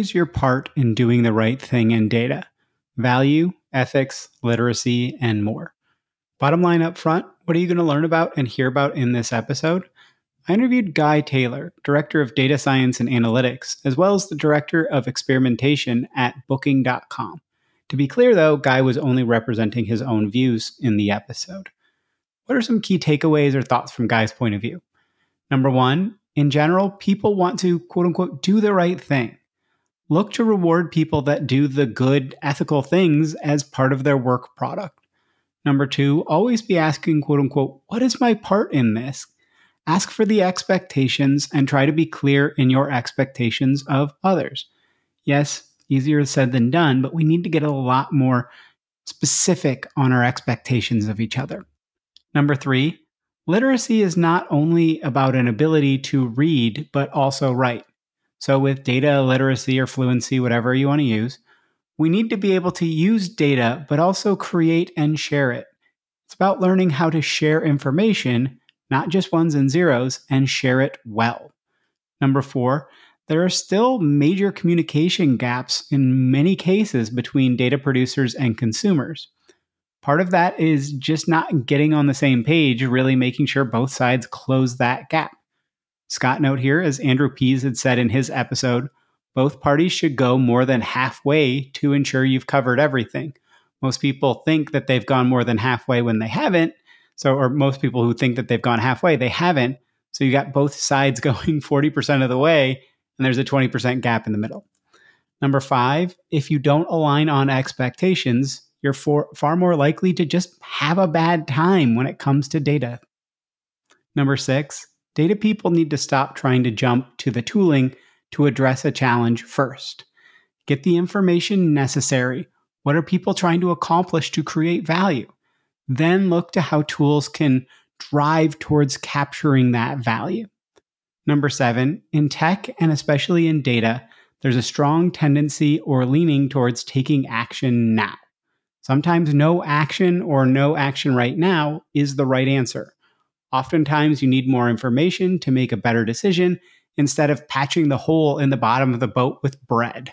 Is your part in doing the right thing in data? Value, ethics, literacy, and more. Bottom line up front, what are you going to learn about and hear about in this episode? I interviewed Guy Taylor, Director of Data Science and Analytics, as well as the Director of Experimentation at Booking.com. To be clear, though, Guy was only representing his own views in the episode. What are some key takeaways or thoughts from Guy's point of view? Number one, in general, people want to quote unquote do the right thing look to reward people that do the good, ethical things as part of their work product. Number two, always be asking, quote unquote, what is my part in this? Ask for the expectations and try to be clear in your expectations of others. Yes, easier said than done, but we need to get a lot more specific on our expectations of each other. Number three, literacy is not only about an ability to read, but also write. So, with data literacy or fluency, whatever you want to use, we need to be able to use data, but also create and share it. It's about learning how to share information, not just ones and zeros, and share it well. Number four, there are still major communication gaps in many cases between data producers and consumers. Part of that is just not getting on the same page, really making sure both sides close that gap. Scott note here, as Andrew Pease had said in his episode, both parties should go more than halfway to ensure you've covered everything. Most people think that they've gone more than halfway when they haven't. So, or most people who think that they've gone halfway, they haven't. So you got both sides going 40% of the way, and there's a 20% gap in the middle. Number five, if you don't align on expectations, you're for, far more likely to just have a bad time when it comes to data. Number six, data people need to stop trying to jump to the tooling to address a challenge first. Get the information necessary. What are people trying to accomplish to create value? Then look to how tools can drive towards capturing that value. Number seven, in tech and especially in data, there's a strong tendency or leaning towards taking action now. Sometimes no action or no action right now is the right answer. Oftentimes, you need more information to make a better decision instead of patching the hole in the bottom of the boat with bread.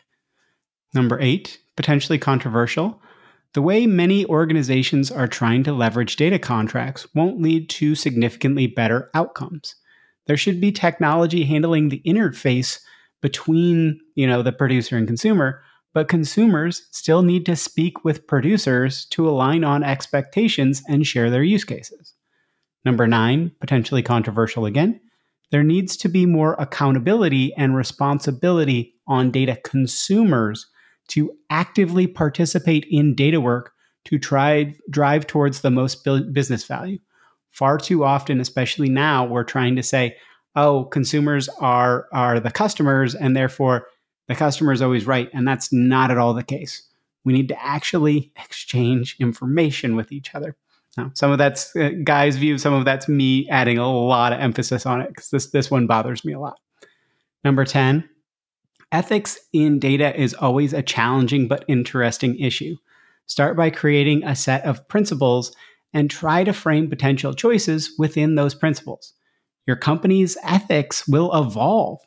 Number eight, potentially controversial. The way many organizations are trying to leverage data contracts won't lead to significantly better outcomes. There should be technology handling the interface between, you know, the producer and consumer, but consumers still need to speak with producers to align on expectations and share their use cases. Number nine, potentially controversial again, there needs to be more accountability and responsibility on data consumers to actively participate in data work to try drive towards the most business value. Far too often, especially now, we're trying to say, "Oh, consumers are are the customers, and therefore the customer is always right," and that's not at all the case. We need to actually exchange information with each other. Some of that's uh, Guy's view, some of that's me adding a lot of emphasis on it because this, this one bothers me a lot. Number 10, ethics in data is always a challenging but interesting issue. Start by creating a set of principles and try to frame potential choices within those principles. Your company's ethics will evolve.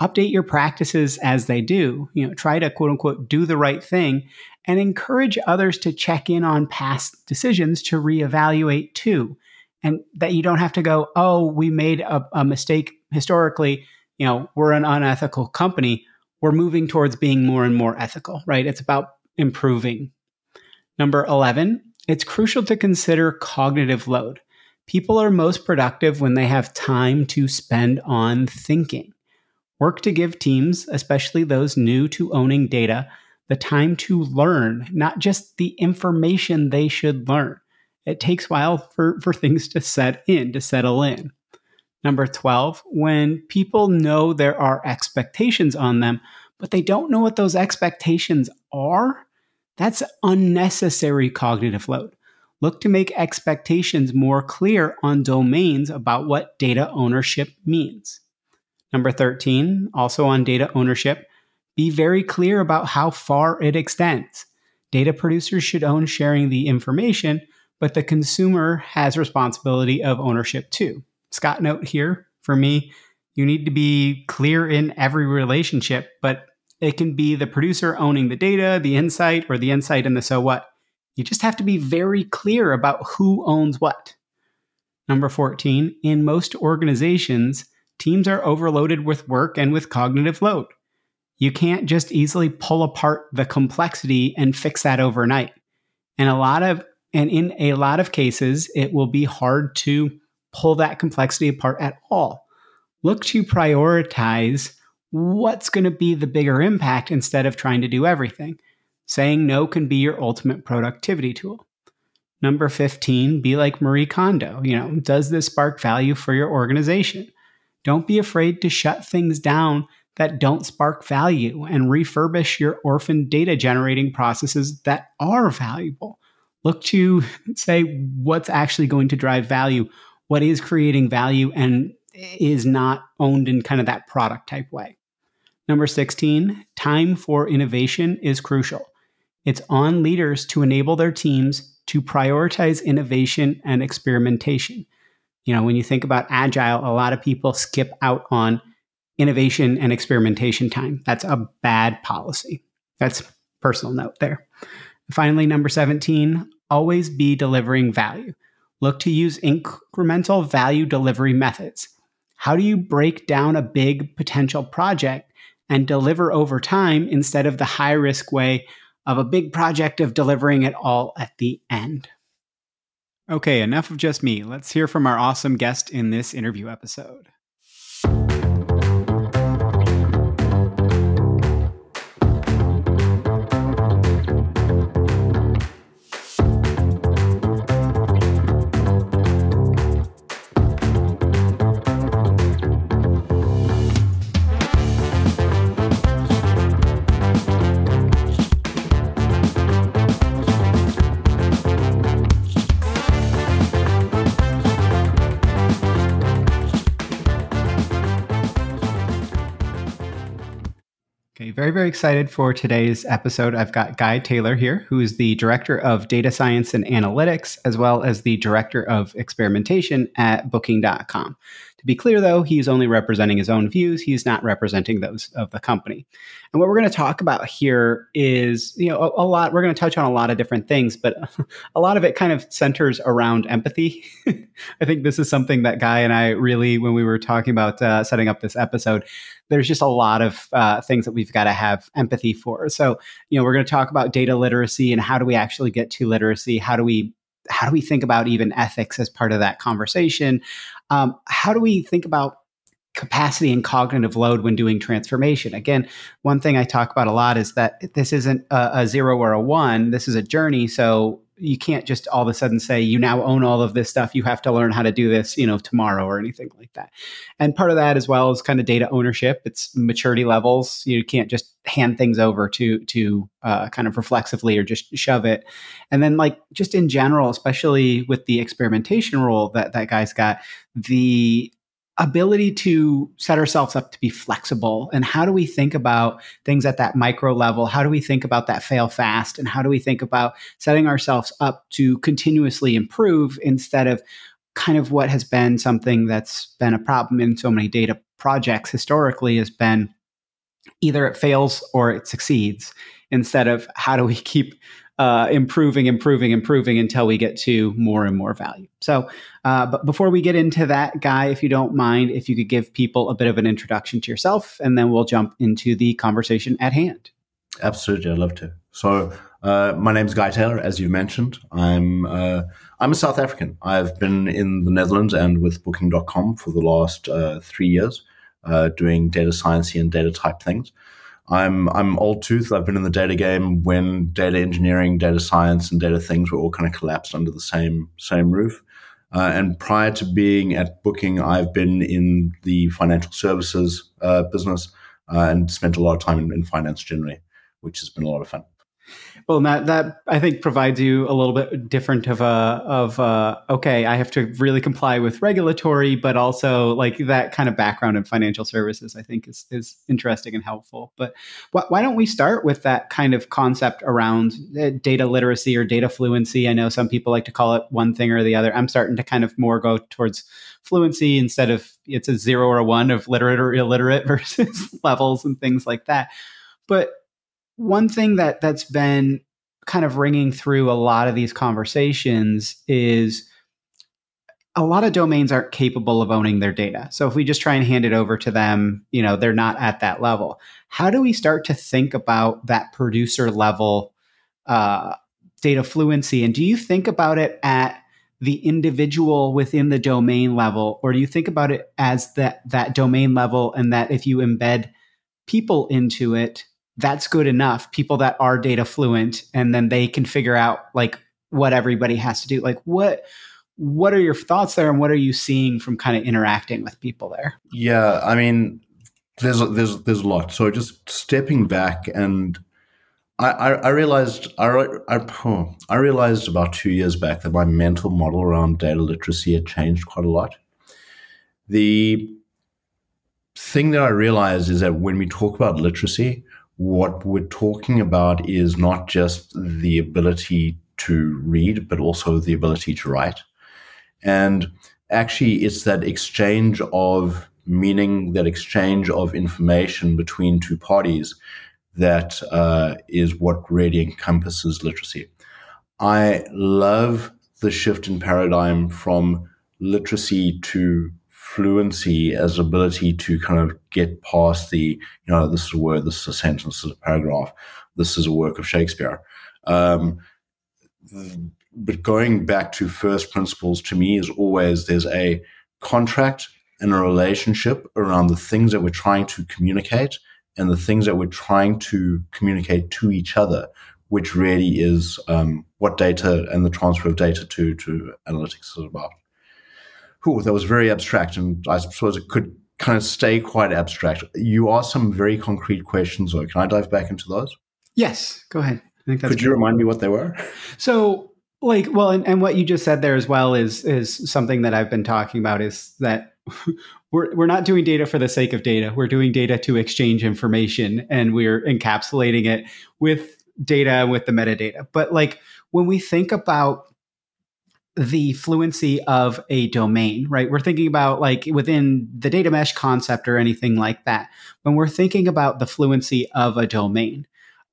Update your practices as they do. You know, try to quote unquote do the right thing and encourage others to check in on past decisions to reevaluate too. And that you don't have to go, oh, we made a, a mistake historically. You know, we're an unethical company. We're moving towards being more and more ethical, right? It's about improving. Number 11, it's crucial to consider cognitive load. People are most productive when they have time to spend on thinking. Work to give teams, especially those new to owning data, the time to learn, not just the information they should learn. It takes a while for, for things to set in, to settle in. Number 12, when people know there are expectations on them, but they don't know what those expectations are, that's unnecessary cognitive load. Look to make expectations more clear on domains about what data ownership means. Number 13, also on data ownership, be very clear about how far it extends. Data producers should own sharing the information, but the consumer has responsibility of ownership too. Scott note here for me, you need to be clear in every relationship, but it can be the producer owning the data, the insight, or the insight and the so what. You just have to be very clear about who owns what. Number 14, in most organizations, teams are overloaded with work and with cognitive load. You can't just easily pull apart the complexity and fix that overnight. And a lot of and in a lot of cases, it will be hard to pull that complexity apart at all. Look to prioritize what's going to be the bigger impact instead of trying to do everything. Saying no can be your ultimate productivity tool. Number 15, be like Marie Kondo. You know, does this spark value for your organization? Don't be afraid to shut things down that don't spark value and refurbish your orphan data generating processes that are valuable. Look to say what's actually going to drive value, what is creating value and is not owned in kind of that product type way. Number 16, time for innovation is crucial. It's on leaders to enable their teams to prioritize innovation and experimentation. You know, when you think about agile, a lot of people skip out on innovation and experimentation time. That's a bad policy. That's personal note there. Finally, number 17, always be delivering value. Look to use incremental value delivery methods. How do you break down a big potential project and deliver over time instead of the high risk way of a big project of delivering it all at the end? Okay, enough of just me. Let's hear from our awesome guest in this interview episode. Very, very excited for today's episode. I've got Guy Taylor here, who is the Director of Data Science and Analytics, as well as the Director of Experimentation at Booking.com. To be clear, though, he's only representing his own views. He's not representing those of the company. And what we're going to talk about here is, you know, a, a lot. We're going to touch on a lot of different things, but a lot of it kind of centers around empathy. I think this is something that Guy and I really, when we were talking about uh, setting up this episode, there's just a lot of uh, things that we've got to have empathy for. So, you know, we're going to talk about data literacy and how do we actually get to literacy? How do we how do we think about even ethics as part of that conversation? Um, how do we think about capacity and cognitive load when doing transformation. Again, one thing I talk about a lot is that this isn't a, a, zero or a one. This is a journey. So you can't just all of a sudden say you now own all of this stuff. You have to learn how to do this, you know, tomorrow or anything like that. And part of that as well is kind of data ownership. It's maturity levels. You can't just hand things over to to uh, kind of reflexively or just shove it. And then like just in general, especially with the experimentation rule that that guy's got, the ability to set ourselves up to be flexible and how do we think about things at that micro level? How do we think about that fail fast? And how do we think about setting ourselves up to continuously improve instead of kind of what has been something that's been a problem in so many data projects historically has been either it fails or it succeeds instead of how do we keep uh, improving, improving, improving until we get to more and more value. So, uh, but before we get into that, Guy, if you don't mind, if you could give people a bit of an introduction to yourself, and then we'll jump into the conversation at hand. Absolutely, I'd love to. So, uh, my name is Guy Taylor, as you mentioned. I'm uh, I'm a South African. I've been in the Netherlands and with Booking.com for the last uh, three years, uh, doing data science and data type things. I'm I'm old tooth. I've been in the data game when data engineering, data science, and data things were all kind of collapsed under the same same roof. Uh, and prior to being at Booking, I've been in the financial services uh, business uh, and spent a lot of time in, in finance generally, which has been a lot of fun. Well, that that I think provides you a little bit different of a of a, okay, I have to really comply with regulatory, but also like that kind of background in financial services. I think is is interesting and helpful. But wh- why don't we start with that kind of concept around uh, data literacy or data fluency? I know some people like to call it one thing or the other. I'm starting to kind of more go towards fluency instead of it's a zero or a one of literate or illiterate versus levels and things like that. But one thing that that's been kind of ringing through a lot of these conversations is a lot of domains aren't capable of owning their data. So if we just try and hand it over to them, you know, they're not at that level. How do we start to think about that producer level uh, data fluency? And do you think about it at the individual within the domain level, or do you think about it as that that domain level, and that if you embed people into it, that's good enough. People that are data fluent, and then they can figure out like what everybody has to do. Like what what are your thoughts there, and what are you seeing from kind of interacting with people there? Yeah, I mean, there's there's there's a lot. So just stepping back and. I, I, I realized I, I, I realized about two years back that my mental model around data literacy had changed quite a lot. The thing that I realized is that when we talk about literacy, what we're talking about is not just the ability to read, but also the ability to write. And actually, it's that exchange of meaning, that exchange of information between two parties that uh, is what really encompasses literacy. I love the shift in paradigm from literacy to fluency as ability to kind of get past the, you know, this is a word, this is a sentence, this is a paragraph, this is a work of Shakespeare. Um, but going back to first principles to me is always there's a contract and a relationship around the things that we're trying to communicate and the things that we're trying to communicate to each other, which really is um, what data and the transfer of data to to analytics is about. Cool. That was very abstract, and I suppose it could kind of stay quite abstract. You asked some very concrete questions, though. Can I dive back into those? Yes, go ahead. could good. you remind me what they were? So, like, well, and, and what you just said there as well is is something that I've been talking about is that we're we're not doing data for the sake of data. We're doing data to exchange information, and we're encapsulating it with data with the metadata. But like when we think about the fluency of a domain, right? We're thinking about like within the data mesh concept or anything like that. When we're thinking about the fluency of a domain,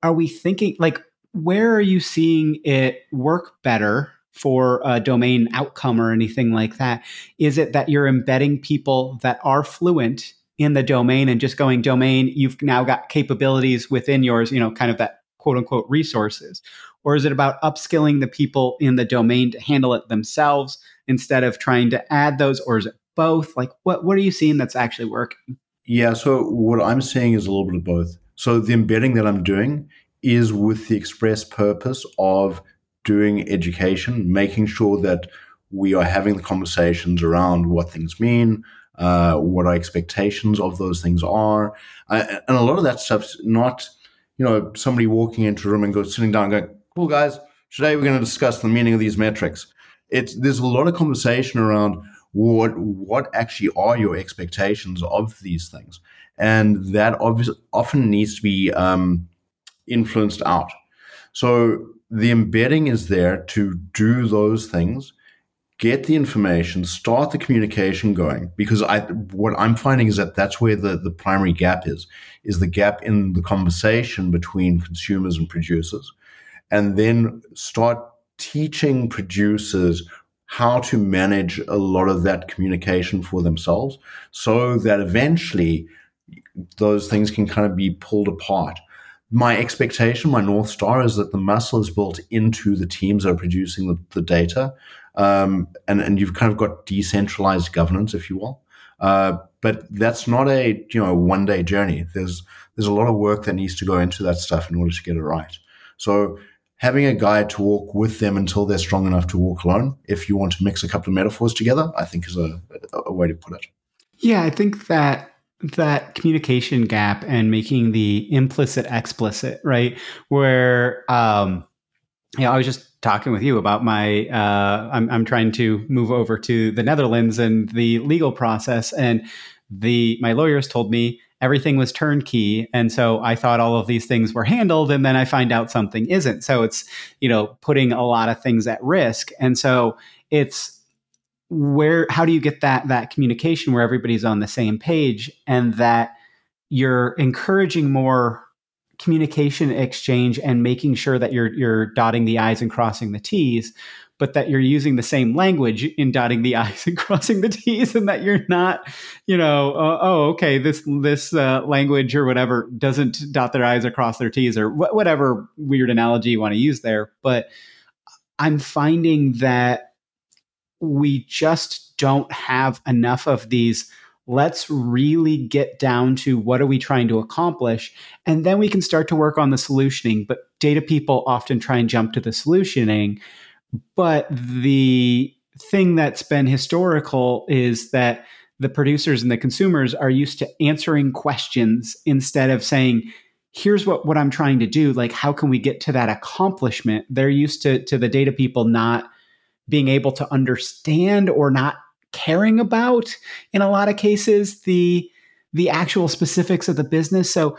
are we thinking like where are you seeing it work better for a domain outcome or anything like that? Is it that you're embedding people that are fluent in the domain and just going domain, you've now got capabilities within yours, you know, kind of that quote unquote resources? Or is it about upskilling the people in the domain to handle it themselves instead of trying to add those, or is it both? Like, what what are you seeing that's actually working? Yeah, so what I'm seeing is a little bit of both. So the embedding that I'm doing is with the express purpose of doing education, making sure that we are having the conversations around what things mean, uh, what our expectations of those things are, uh, and a lot of that stuff's not, you know, somebody walking into a room and go sitting down, and going, "Cool guys, today we're going to discuss the meaning of these metrics." It's there's a lot of conversation around what what actually are your expectations of these things, and that obviously often needs to be um, influenced out. So the embedding is there to do those things, get the information, start the communication going. Because I, what I'm finding is that that's where the, the primary gap is, is the gap in the conversation between consumers and producers. And then start teaching producers how to manage a lot of that communication for themselves so that eventually those things can kind of be pulled apart. My expectation, my North Star is that the muscle is built into the teams that are producing the, the data. Um, and, and you've kind of got decentralized governance, if you will. Uh, but that's not a you know one day journey. There's there's a lot of work that needs to go into that stuff in order to get it right. So having a guide to walk with them until they're strong enough to walk alone, if you want to mix a couple of metaphors together, I think is a, a way to put it. Yeah, I think that that communication gap and making the implicit explicit, right? Where, um, yeah, I was just talking with you about my, uh, I'm, I'm trying to move over to the Netherlands and the legal process. And the, my lawyers told me everything was turnkey. And so I thought all of these things were handled. And then I find out something isn't. So it's, you know, putting a lot of things at risk. And so it's, where how do you get that that communication where everybody's on the same page and that you're encouraging more communication exchange and making sure that you're you're dotting the i's and crossing the t's but that you're using the same language in dotting the i's and crossing the t's and that you're not you know uh, oh okay this this uh, language or whatever doesn't dot their i's or cross their t's or wh- whatever weird analogy you want to use there but i'm finding that we just don't have enough of these let's really get down to what are we trying to accomplish and then we can start to work on the solutioning but data people often try and jump to the solutioning but the thing that's been historical is that the producers and the consumers are used to answering questions instead of saying here's what what I'm trying to do. Like how can we get to that accomplishment? They're used to to the data people not being able to understand or not caring about in a lot of cases the the actual specifics of the business. So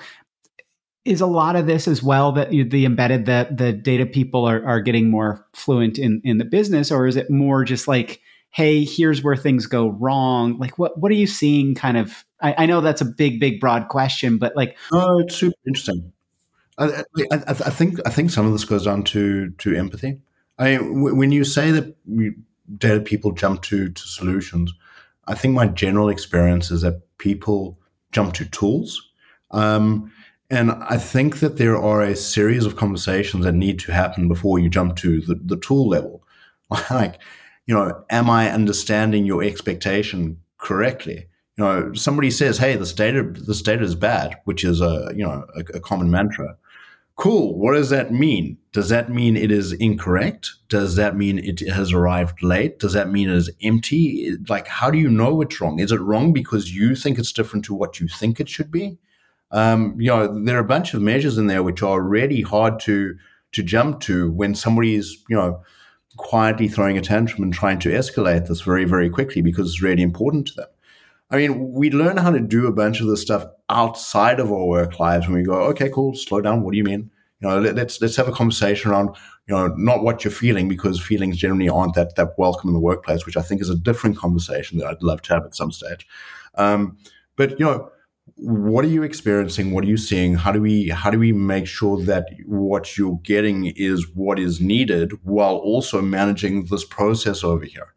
is a lot of this as well that the embedded that the data people are, are getting more fluent in in the business or is it more just like hey here's where things go wrong like what what are you seeing kind of i, I know that's a big big broad question but like oh it's super interesting I, I, I, think I think some of this goes down to to empathy. I when you say that data people jump to, to solutions, I think my general experience is that people jump to tools. Um, and I think that there are a series of conversations that need to happen before you jump to the, the tool level. like, you know, am I understanding your expectation correctly? You know, somebody says, "Hey, this data, this data is bad," which is a you know a, a common mantra. Cool. What does that mean? Does that mean it is incorrect? Does that mean it has arrived late? Does that mean it is empty? Like, how do you know it's wrong? Is it wrong because you think it's different to what you think it should be? Um, you know, there are a bunch of measures in there which are really hard to to jump to when somebody is, you know, quietly throwing a tantrum and trying to escalate this very, very quickly because it's really important to them. I mean, we learn how to do a bunch of this stuff outside of our work lives when we go, okay, cool, slow down. What do you mean? You know, let, us let's have a conversation around, you know, not what you're feeling because feelings generally aren't that that welcome in the workplace, which I think is a different conversation that I'd love to have at some stage. Um, but you know, what are you experiencing? What are you seeing? How do we how do we make sure that what you're getting is what is needed while also managing this process over here?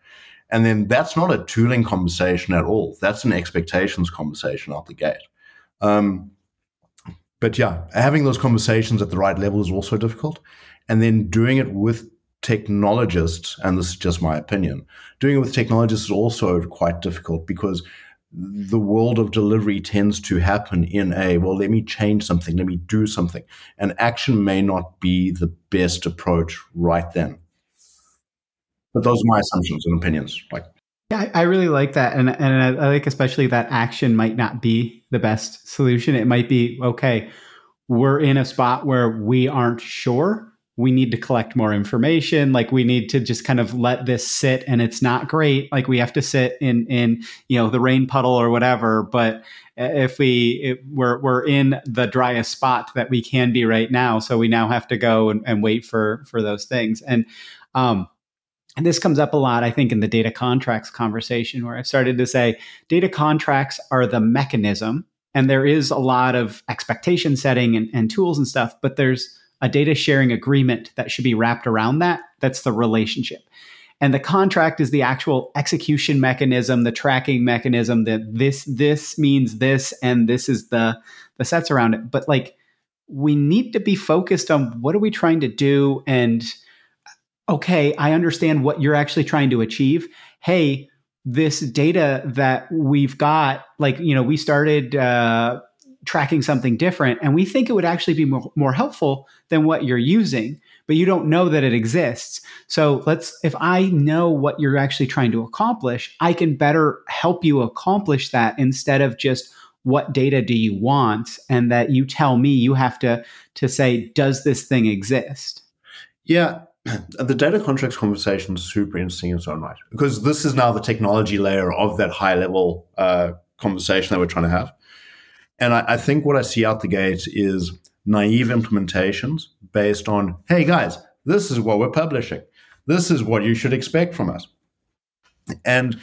And then that's not a tooling conversation at all. That's an expectations conversation out the gate. Um, but yeah, having those conversations at the right level is also difficult. and then doing it with technologists, and this is just my opinion, doing it with technologists is also quite difficult because the world of delivery tends to happen in a well let me change something let me do something and action may not be the best approach right then but those are my assumptions and opinions like yeah, I really like that, and and I like especially that action might not be the best solution. It might be okay. We're in a spot where we aren't sure, we need to collect more information. Like we need to just kind of let this sit and it's not great. Like we have to sit in in you know the rain puddle or whatever but if we if we're we're in the driest spot that we can be right now so we now have to go and, and wait for for those things. And um and this comes up a lot, I think, in the data contracts conversation, where I've started to say data contracts are the mechanism, and there is a lot of expectation setting and, and tools and stuff, but there's a data sharing agreement that should be wrapped around that. That's the relationship. And the contract is the actual execution mechanism, the tracking mechanism that this this means this and this is the the sets around it. But like we need to be focused on what are we trying to do and okay, I understand what you're actually trying to achieve. Hey, this data that we've got, like, you know, we started uh, tracking something different and we think it would actually be more, more helpful than what you're using but you don't know that it exists. So let's if i know what you're actually trying to accomplish i can better help you accomplish that instead of just what data do you want? and that you tell me you have to to say does this thing exist? Yeah the data contracts conversation is super interesting in its own right because this is now the technology layer of that high level uh, conversation that we're trying to have and I, I think what I see out the gate is naive implementations based on, hey guys, this is what we're publishing. This is what you should expect from us. And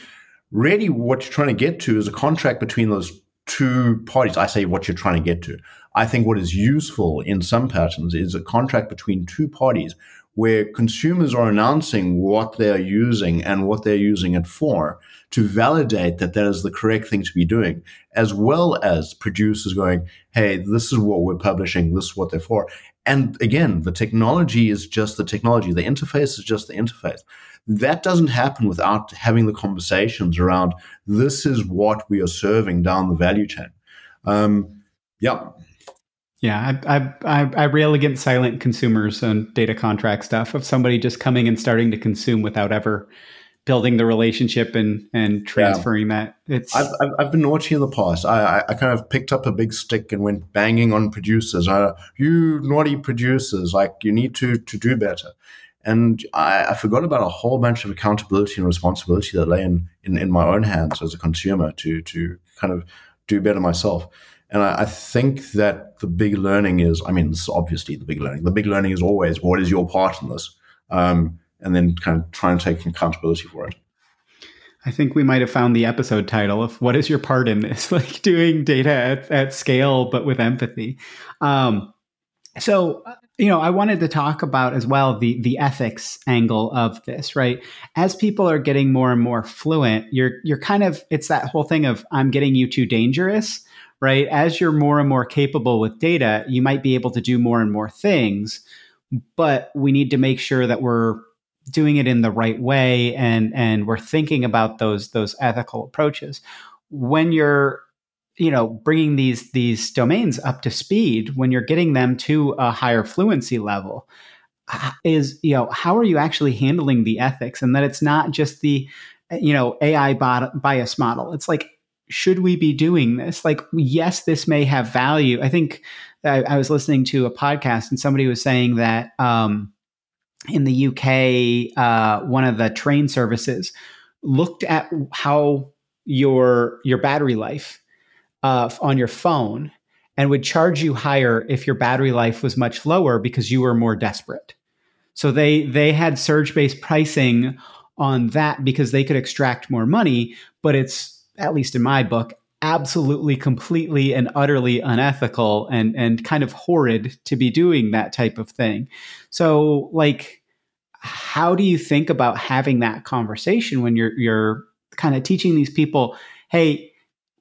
really, what you're trying to get to is a contract between those two parties. I say what you're trying to get to. I think what is useful in some patterns is a contract between two parties where consumers are announcing what they're using and what they're using it for to validate that that is the correct thing to be doing, as well as producers going, hey, this is what we're publishing, this is what they're for. And again, the technology is just the technology, the interface is just the interface. That doesn't happen without having the conversations around this is what we are serving down the value chain. Um, yeah, yeah, I, I, I rail against silent consumers and data contract stuff of somebody just coming and starting to consume without ever building the relationship and and transferring yeah. that. It's I've, I've, I've been naughty in the past. I, I kind of picked up a big stick and went banging on producers. I, you naughty producers, like you need to to do better. And I, I forgot about a whole bunch of accountability and responsibility that lay in, in, in my own hands as a consumer to to kind of do better myself. And I, I, think that the big learning is, I mean, this is obviously the big learning. The big learning is always what is your part in this? Um, and then kind of try and take accountability for it. I think we might have found the episode title of what is your part in this? like doing data at, at scale, but with empathy. Um, so, you know, I wanted to talk about as well the the ethics angle of this, right? As people are getting more and more fluent, you're you're kind of it's that whole thing of I'm getting you too dangerous right? As you're more and more capable with data, you might be able to do more and more things, but we need to make sure that we're doing it in the right way and and we're thinking about those those ethical approaches. When you're you know bringing these these domains up to speed when you're getting them to a higher fluency level is you know how are you actually handling the ethics and that it's not just the you know ai bias model it's like should we be doing this? Like, yes, this may have value. I think I, I was listening to a podcast and somebody was saying that um, in the UK, uh, one of the train services looked at how your your battery life uh, on your phone and would charge you higher if your battery life was much lower because you were more desperate. So they they had surge based pricing on that because they could extract more money, but it's at least in my book, absolutely, completely, and utterly unethical and and kind of horrid to be doing that type of thing. So, like, how do you think about having that conversation when you're you're kind of teaching these people, hey,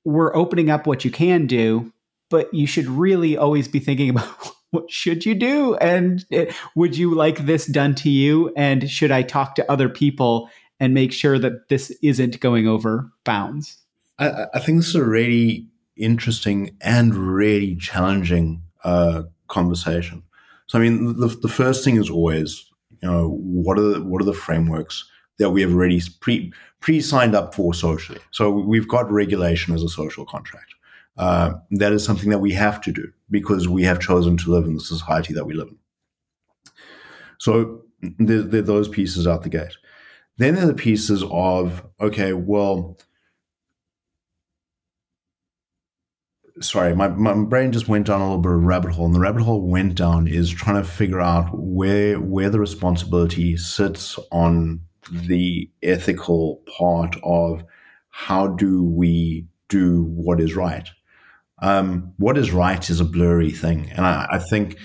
we're opening up what you can do, but you should really always be thinking about what should you do? And uh, would you like this done to you? And should I talk to other people and make sure that this isn't going over bounds? I, I think this is a really interesting and really challenging uh, conversation. So, I mean, the, the first thing is always, you know, what are the, what are the frameworks that we have already pre pre signed up for socially? So we've got regulation as a social contract. Uh, that is something that we have to do because we have chosen to live in the society that we live in. So there, there are those pieces out the gate. Then there are the pieces of okay, well, sorry, my, my brain just went down a little bit of rabbit hole, and the rabbit hole went down is trying to figure out where where the responsibility sits on the ethical part of how do we do what is right um, what is right is a blurry thing, and I, I think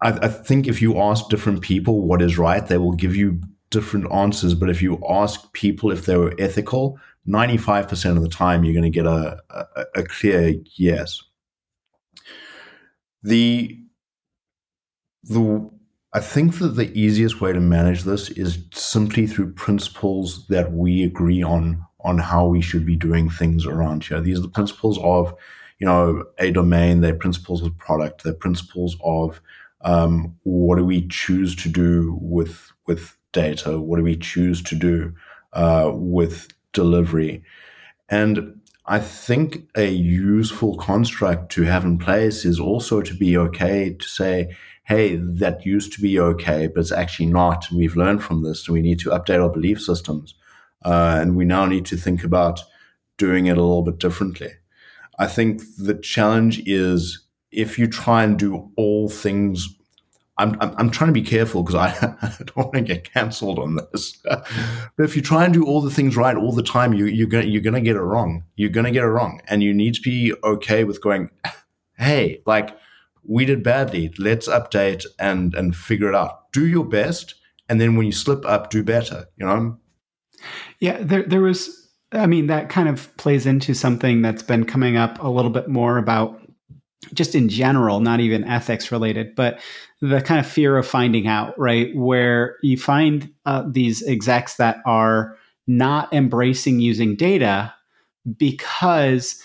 I, I, think if you ask different people what is right, they will give you different answers. But if you ask people if they were ethical, ninety five percent of the time you're going to get a, a, a clear yes. The the I think that the easiest way to manage this is simply through principles that we agree on on how we should be doing things around here. These are the principles of you know, a domain, their principles of product, their principles of um, what do we choose to do with with data, what do we choose to do uh, with delivery, and I think a useful construct to have in place is also to be okay to say, hey, that used to be okay, but it's actually not. And We've learned from this, and we need to update our belief systems, uh, and we now need to think about doing it a little bit differently. I think the challenge is if you try and do all things. I'm, I'm, I'm trying to be careful because I, I, don't want to get cancelled on this. but if you try and do all the things right all the time, you, you're going you're gonna get it wrong. You're going to get it wrong. And you need to be okay with going, hey, like, we did badly. Let's update and, and figure it out. Do your best. And then when you slip up, do better, you know? Yeah, there, there was I mean, that kind of plays into something that's been coming up a little bit more about just in general, not even ethics related, but the kind of fear of finding out, right? Where you find uh, these execs that are not embracing using data because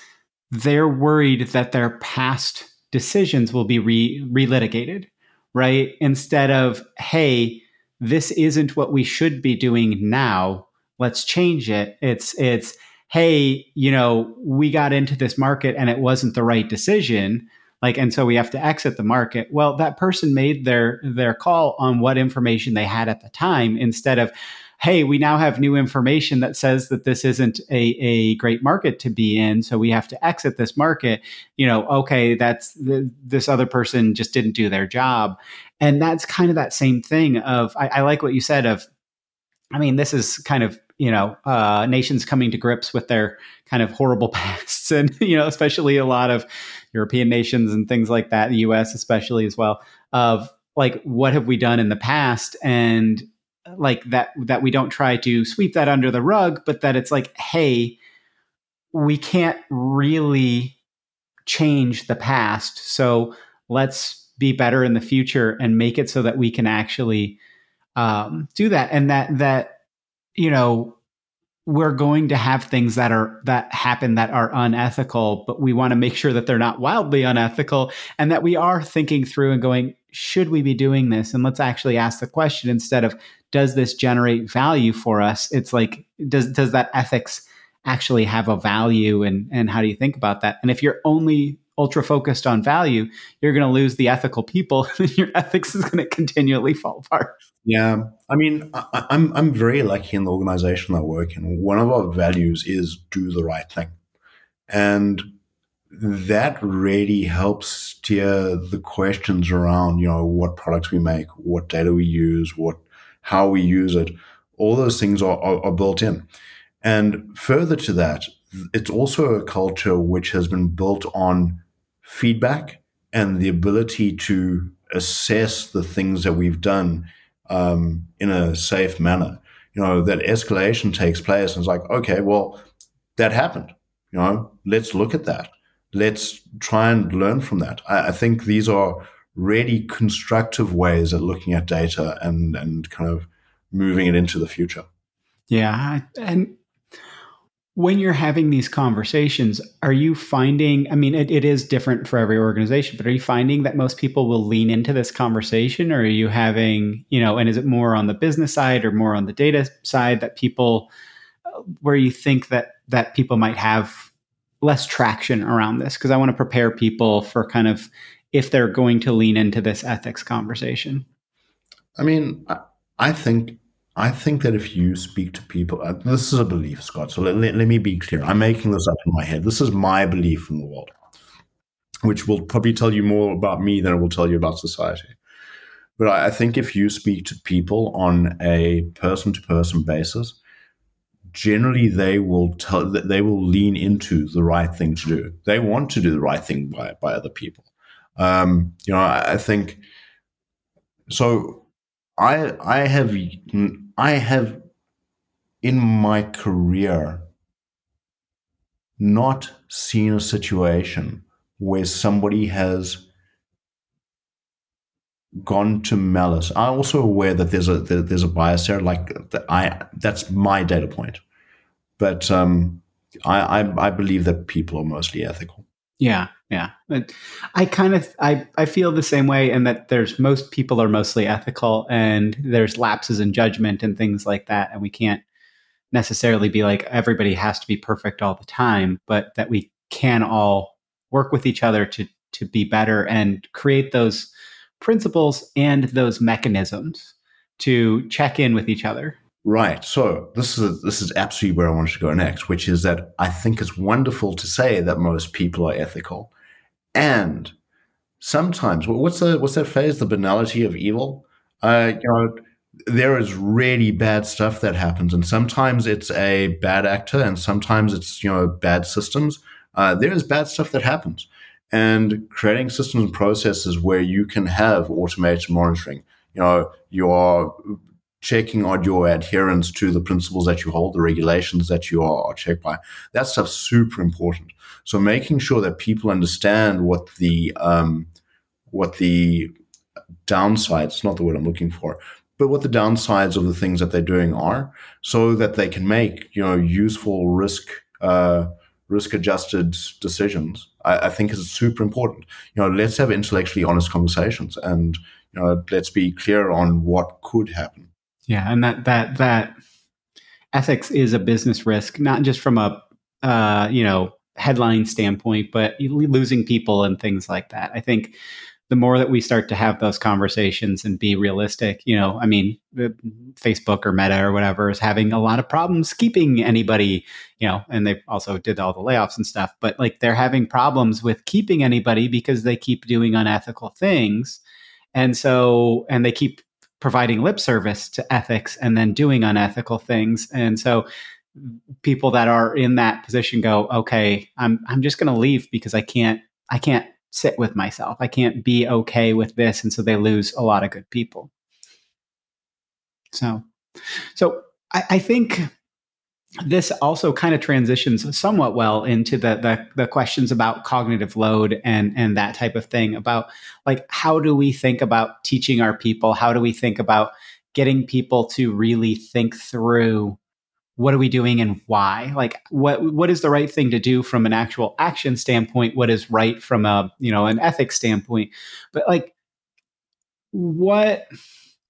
they're worried that their past decisions will be re- relitigated, right? Instead of, hey, this isn't what we should be doing now let's change it. It's it's hey, you know, we got into this market and it wasn't the right decision like and so we have to exit the market. Well that person made their their call on what information they had at the time instead of hey we now have new information that says that this isn't a, a great market to be in so we have to exit this market. You know okay that's this other person just didn't do their job. And that's kind of that same thing of I, I like what you said of I mean, this is kind of you know uh, nations coming to grips with their kind of horrible pasts, and you know, especially a lot of European nations and things like that, the U.S. especially as well. Of like, what have we done in the past, and like that that we don't try to sweep that under the rug, but that it's like, hey, we can't really change the past, so let's be better in the future and make it so that we can actually um, do that and that that you know we're going to have things that are that happen that are unethical but we want to make sure that they're not wildly unethical and that we are thinking through and going should we be doing this? And let's actually ask the question instead of does this generate value for us? It's like does does that ethics actually have a value? And and how do you think about that? And if you're only ultra focused on value, you're going to lose the ethical people, and your ethics is going to continually fall apart. Yeah, I mean, I, I'm I'm very lucky in the organization I work in. One of our values is do the right thing, and that really helps steer the questions around you know what products we make, what data we use, what how we use it. All those things are, are, are built in. And further to that, it's also a culture which has been built on feedback and the ability to assess the things that we've done um, in a safe manner. You know, that escalation takes place and it's like, okay, well, that happened. You know, let's look at that. Let's try and learn from that. I, I think these are really constructive ways at looking at data and and kind of moving it into the future. Yeah, and when you're having these conversations, are you finding? I mean, it, it is different for every organization, but are you finding that most people will lean into this conversation, or are you having, you know, and is it more on the business side or more on the data side that people, uh, where you think that that people might have less traction around this? Because I want to prepare people for kind of if they're going to lean into this ethics conversation. I mean, I think I think that if you speak to people, uh, this is a belief, Scott. So let, let, let, me be clear. I'm making this up in my head. This is my belief in the world, which will probably tell you more about me than it will tell you about society. But I, I think if you speak to people on a person to person basis, generally they will tell they will lean into the right thing to do. They want to do the right thing by, by other people. Um, you know, I, I think so. I I have I have in my career not seen a situation where somebody has gone to malice. I'm also aware that there's a there's a bias there. Like I, that's my data point, but um, I, I I believe that people are mostly ethical. Yeah, yeah. I kind of I I feel the same way in that there's most people are mostly ethical and there's lapses in judgment and things like that and we can't necessarily be like everybody has to be perfect all the time, but that we can all work with each other to to be better and create those principles and those mechanisms to check in with each other Right. So this is this is absolutely where I wanted to go next, which is that I think it's wonderful to say that most people are ethical, and sometimes what's the what's that phrase? The banality of evil. Uh, you know, there is really bad stuff that happens, and sometimes it's a bad actor, and sometimes it's you know bad systems. Uh, there is bad stuff that happens, and creating systems and processes where you can have automated monitoring. You know, you are checking on your adherence to the principles that you hold, the regulations that you are checked by. That stuff's super important. So making sure that people understand what the um, what the downsides, not the word I'm looking for, but what the downsides of the things that they're doing are, so that they can make you know useful risk uh, risk adjusted decisions. I, I think is super important. You know, let's have intellectually honest conversations and you know let's be clear on what could happen. Yeah, and that that that ethics is a business risk, not just from a uh, you know headline standpoint, but losing people and things like that. I think the more that we start to have those conversations and be realistic, you know, I mean, Facebook or Meta or whatever is having a lot of problems keeping anybody, you know, and they also did all the layoffs and stuff, but like they're having problems with keeping anybody because they keep doing unethical things. And so, and they keep providing lip service to ethics and then doing unethical things. And so people that are in that position go, okay, I'm I'm just going to leave because I can't I can't sit with myself. I can't be okay with this and so they lose a lot of good people. So so I, I think this also kind of transitions somewhat well into the, the, the questions about cognitive load and and that type of thing about like how do we think about teaching our people how do we think about getting people to really think through what are we doing and why? Like what what is the right thing to do from an actual action standpoint? What is right from a you know an ethics standpoint? But like what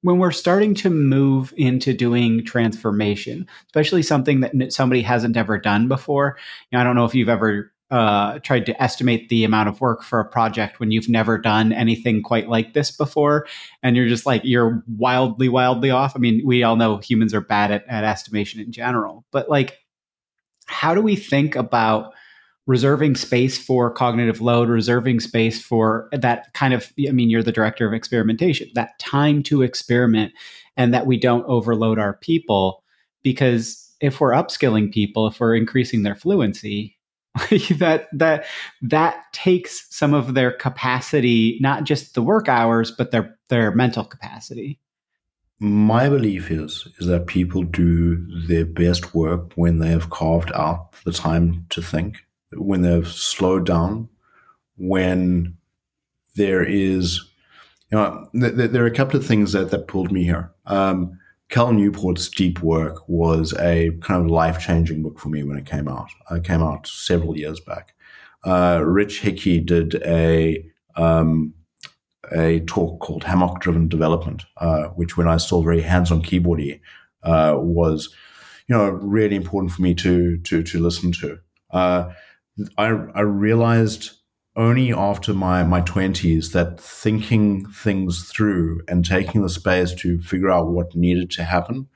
when we're starting to move into doing transformation, especially something that somebody hasn't ever done before, you know, I don't know if you've ever uh, tried to estimate the amount of work for a project when you've never done anything quite like this before, and you're just like you're wildly, wildly off. I mean, we all know humans are bad at, at estimation in general, but like, how do we think about reserving space for cognitive load, reserving space for that kind of, I mean, you're the director of experimentation, that time to experiment and that we don't overload our people. Because if we're upskilling people, if we're increasing their fluency, that that that takes some of their capacity, not just the work hours, but their their mental capacity. My belief is is that people do their best work when they have carved out the time to think when they've slowed down, when there is you know, th- th- there are a couple of things that, that pulled me here. Um, Cal Newport's Deep Work was a kind of life changing book for me when it came out. It came out several years back. Uh, Rich Hickey did a um, a talk called Hammock Driven Development, uh, which when I was still very hands on keyboardy uh, was, you know, really important for me to to to listen to. Uh, I I realized only after my my twenties that thinking things through and taking the space to figure out what needed to happen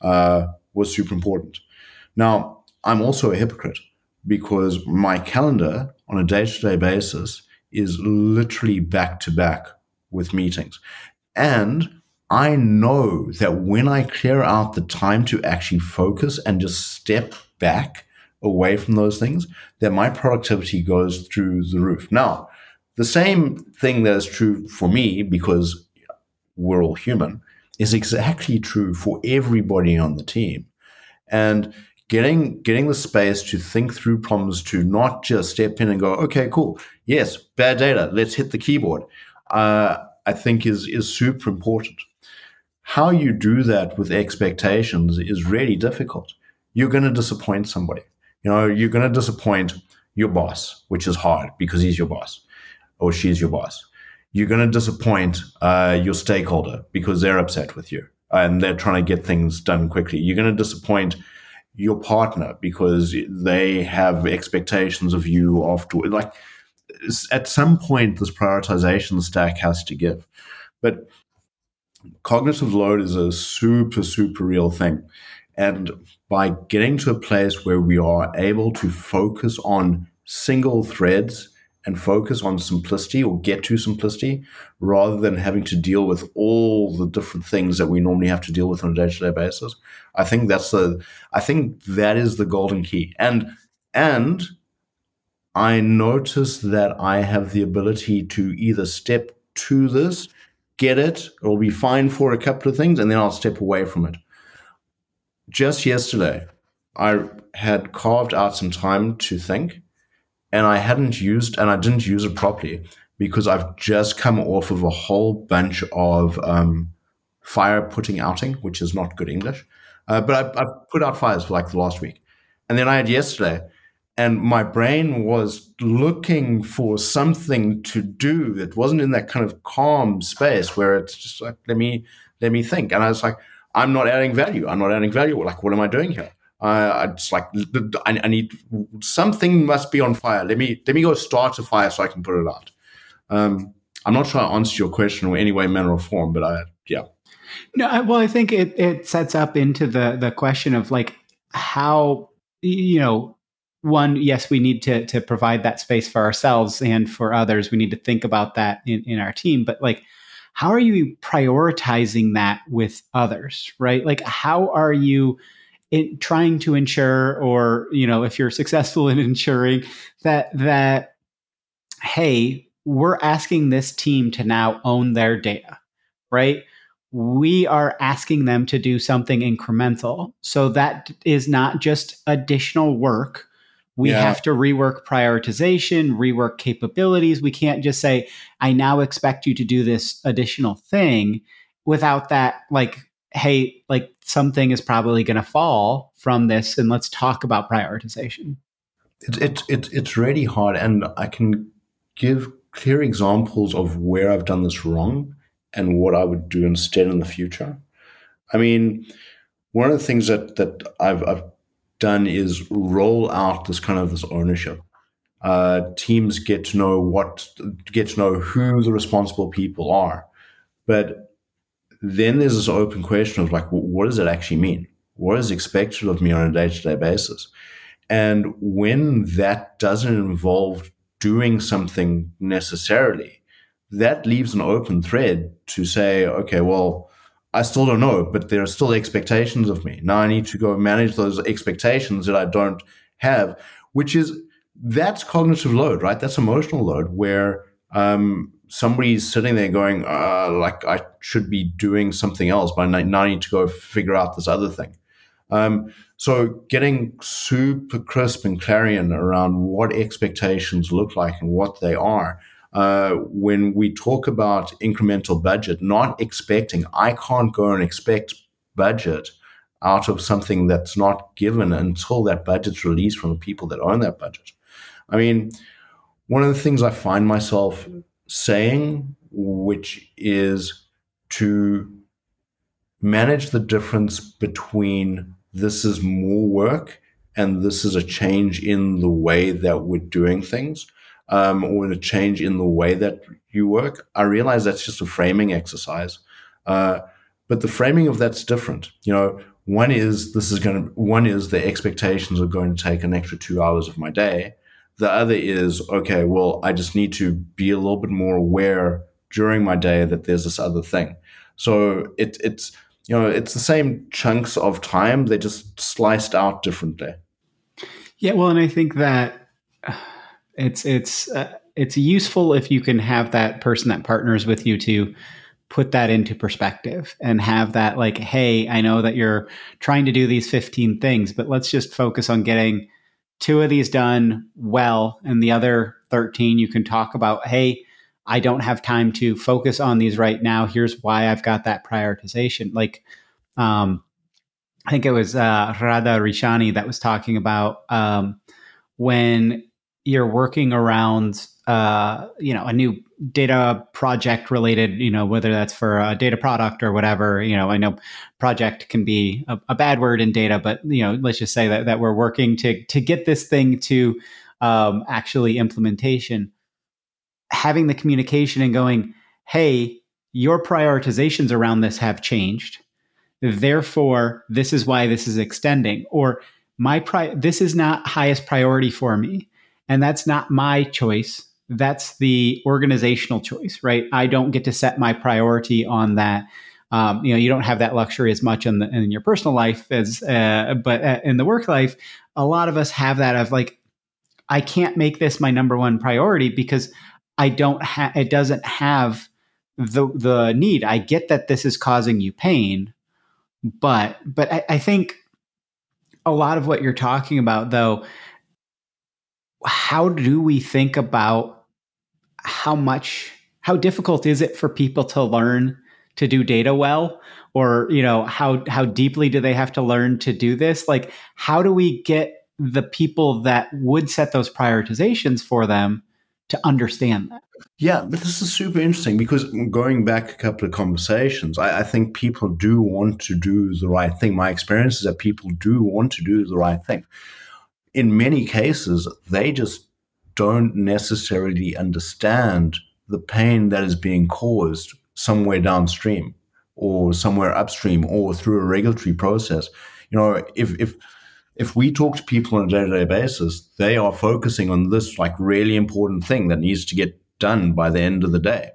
uh, was super important. Now I'm also a hypocrite because my calendar on a day to day basis is literally back to back with meetings, and I know that when I clear out the time to actually focus and just step back away from those things, then my productivity goes through the roof. Now, the same thing that is true for me, because we're all human, is exactly true for everybody on the team. And getting getting the space to think through problems, to not just step in and go, okay, cool, yes, bad data, let's hit the keyboard. Uh, I think is is super important. How you do that with expectations is really difficult. You're going to disappoint somebody. You know, you're going to disappoint your boss, which is hard because he's your boss or she's your boss. You're going to disappoint uh, your stakeholder because they're upset with you and they're trying to get things done quickly. You're going to disappoint your partner because they have expectations of you after. Like at some point, this prioritization stack has to give. But cognitive load is a super, super real thing. And by getting to a place where we are able to focus on single threads and focus on simplicity or get to simplicity rather than having to deal with all the different things that we normally have to deal with on a day-to-day basis i think that's the i think that is the golden key. And and i notice that i have the ability to either step to this get it or be fine for a couple of things and then i'll step away from it just yesterday, I had carved out some time to think, and I hadn't used, and I didn't use it properly because I've just come off of a whole bunch of um, fire putting outing, which is not good English. Uh, but I, I put out fires for like the last week, and then I had yesterday, and my brain was looking for something to do that wasn't in that kind of calm space where it's just like let me let me think, and I was like I'm not adding value. I'm not adding value. Like, what am I doing here? Uh, it's like I, I, need something must be on fire. Let me let me go start a fire so I can put it out. Um, I'm not sure I answered your question in any way, manner, or form, but I yeah. No, I, well, I think it it sets up into the the question of like how you know one yes we need to to provide that space for ourselves and for others we need to think about that in, in our team but like how are you prioritizing that with others right? Like how are you in, trying to ensure or you know if you're successful in ensuring that that hey we're asking this team to now own their data right? We are asking them to do something incremental. So that is not just additional work we yeah. have to rework prioritization, rework capabilities. We can't just say, I now expect you to do this additional thing without that, like, hey, like something is probably going to fall from this, and let's talk about prioritization. It's it's it, it's really hard. And I can give clear examples of where I've done this wrong and what I would do instead in the future. I mean, one of the things that, that I've, I've done is roll out this kind of this ownership. Uh, teams get to know what get to know who the responsible people are, but then there's this open question of like, what does it actually mean? What is expected of me on a day to day basis? And when that doesn't involve doing something necessarily, that leaves an open thread to say, okay, well, I still don't know, but there are still expectations of me. Now I need to go manage those expectations that I don't have, which is that's cognitive load, right? That's emotional load where um, somebody's sitting there going, uh, like I should be doing something else, but now I need to go figure out this other thing. Um, so getting super crisp and clarion around what expectations look like and what they are uh, when we talk about incremental budget, not expecting, I can't go and expect budget out of something that's not given until that budget's released from the people that own that budget. I mean, one of the things I find myself saying, which is to manage the difference between this is more work and this is a change in the way that we're doing things um, or a change in the way that you work. I realize that's just a framing exercise. Uh, but the framing of that's different. You know, one is this is going to, one is the expectations are going to take an extra two hours of my day. The other is, okay, well, I just need to be a little bit more aware during my day that there's this other thing. So it, it's, you know, it's the same chunks of time. They're just sliced out differently. Yeah. Well, and I think that it's, it's, uh, it's useful if you can have that person that partners with you to put that into perspective and have that like, hey, I know that you're trying to do these 15 things, but let's just focus on getting two of these done well. And the other 13, you can talk about, hey, I don't have time to focus on these right now. Here's why I've got that prioritization. Like, um, I think it was uh, Radha Rishani that was talking about um, when you're working around uh, you know a new data project related you know whether that's for a data product or whatever you know i know project can be a, a bad word in data but you know let's just say that, that we're working to to get this thing to um, actually implementation. Having the communication and going hey your prioritizations around this have changed. Therefore this is why this is extending or my pri- this is not highest priority for me and that's not my choice that's the organizational choice, right? I don't get to set my priority on that. Um, you know, you don't have that luxury as much in, the, in your personal life as, uh, but uh, in the work life, a lot of us have that of like, I can't make this my number one priority because I don't have, it doesn't have the, the need. I get that this is causing you pain, but, but I, I think a lot of what you're talking about though, how do we think about how much how difficult is it for people to learn to do data well? Or you know how how deeply do they have to learn to do this? Like how do we get the people that would set those prioritizations for them to understand that? Yeah but this is super interesting because going back a couple of conversations I, I think people do want to do the right thing. My experience is that people do want to do the right thing in many cases, they just don't necessarily understand the pain that is being caused somewhere downstream or somewhere upstream or through a regulatory process. You know, if if if we talk to people on a day-to-day basis, they are focusing on this like really important thing that needs to get done by the end of the day.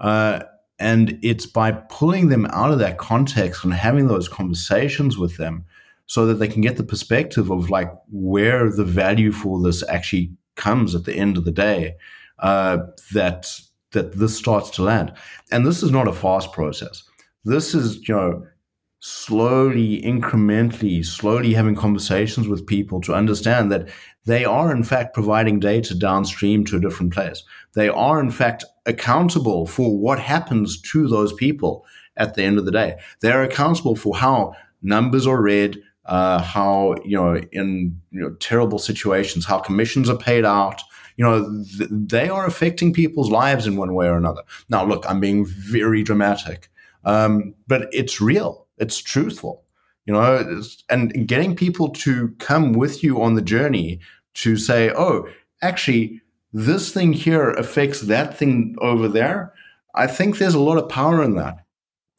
Uh, and it's by pulling them out of that context and having those conversations with them so that they can get the perspective of like where the value for this actually comes at the end of the day uh, that that this starts to land. And this is not a fast process. This is you know slowly incrementally slowly having conversations with people to understand that they are in fact providing data downstream to a different place. They are in fact accountable for what happens to those people at the end of the day. They're accountable for how numbers are read uh, how you know in you know, terrible situations how commissions are paid out. You know th- they are affecting people's lives in one way or another. Now look i'm being very dramatic um, but it's real. It's truthful. You know and getting people to come with you on the journey to say oh actually this thing here affects that thing over there i think there's a lot of power in that.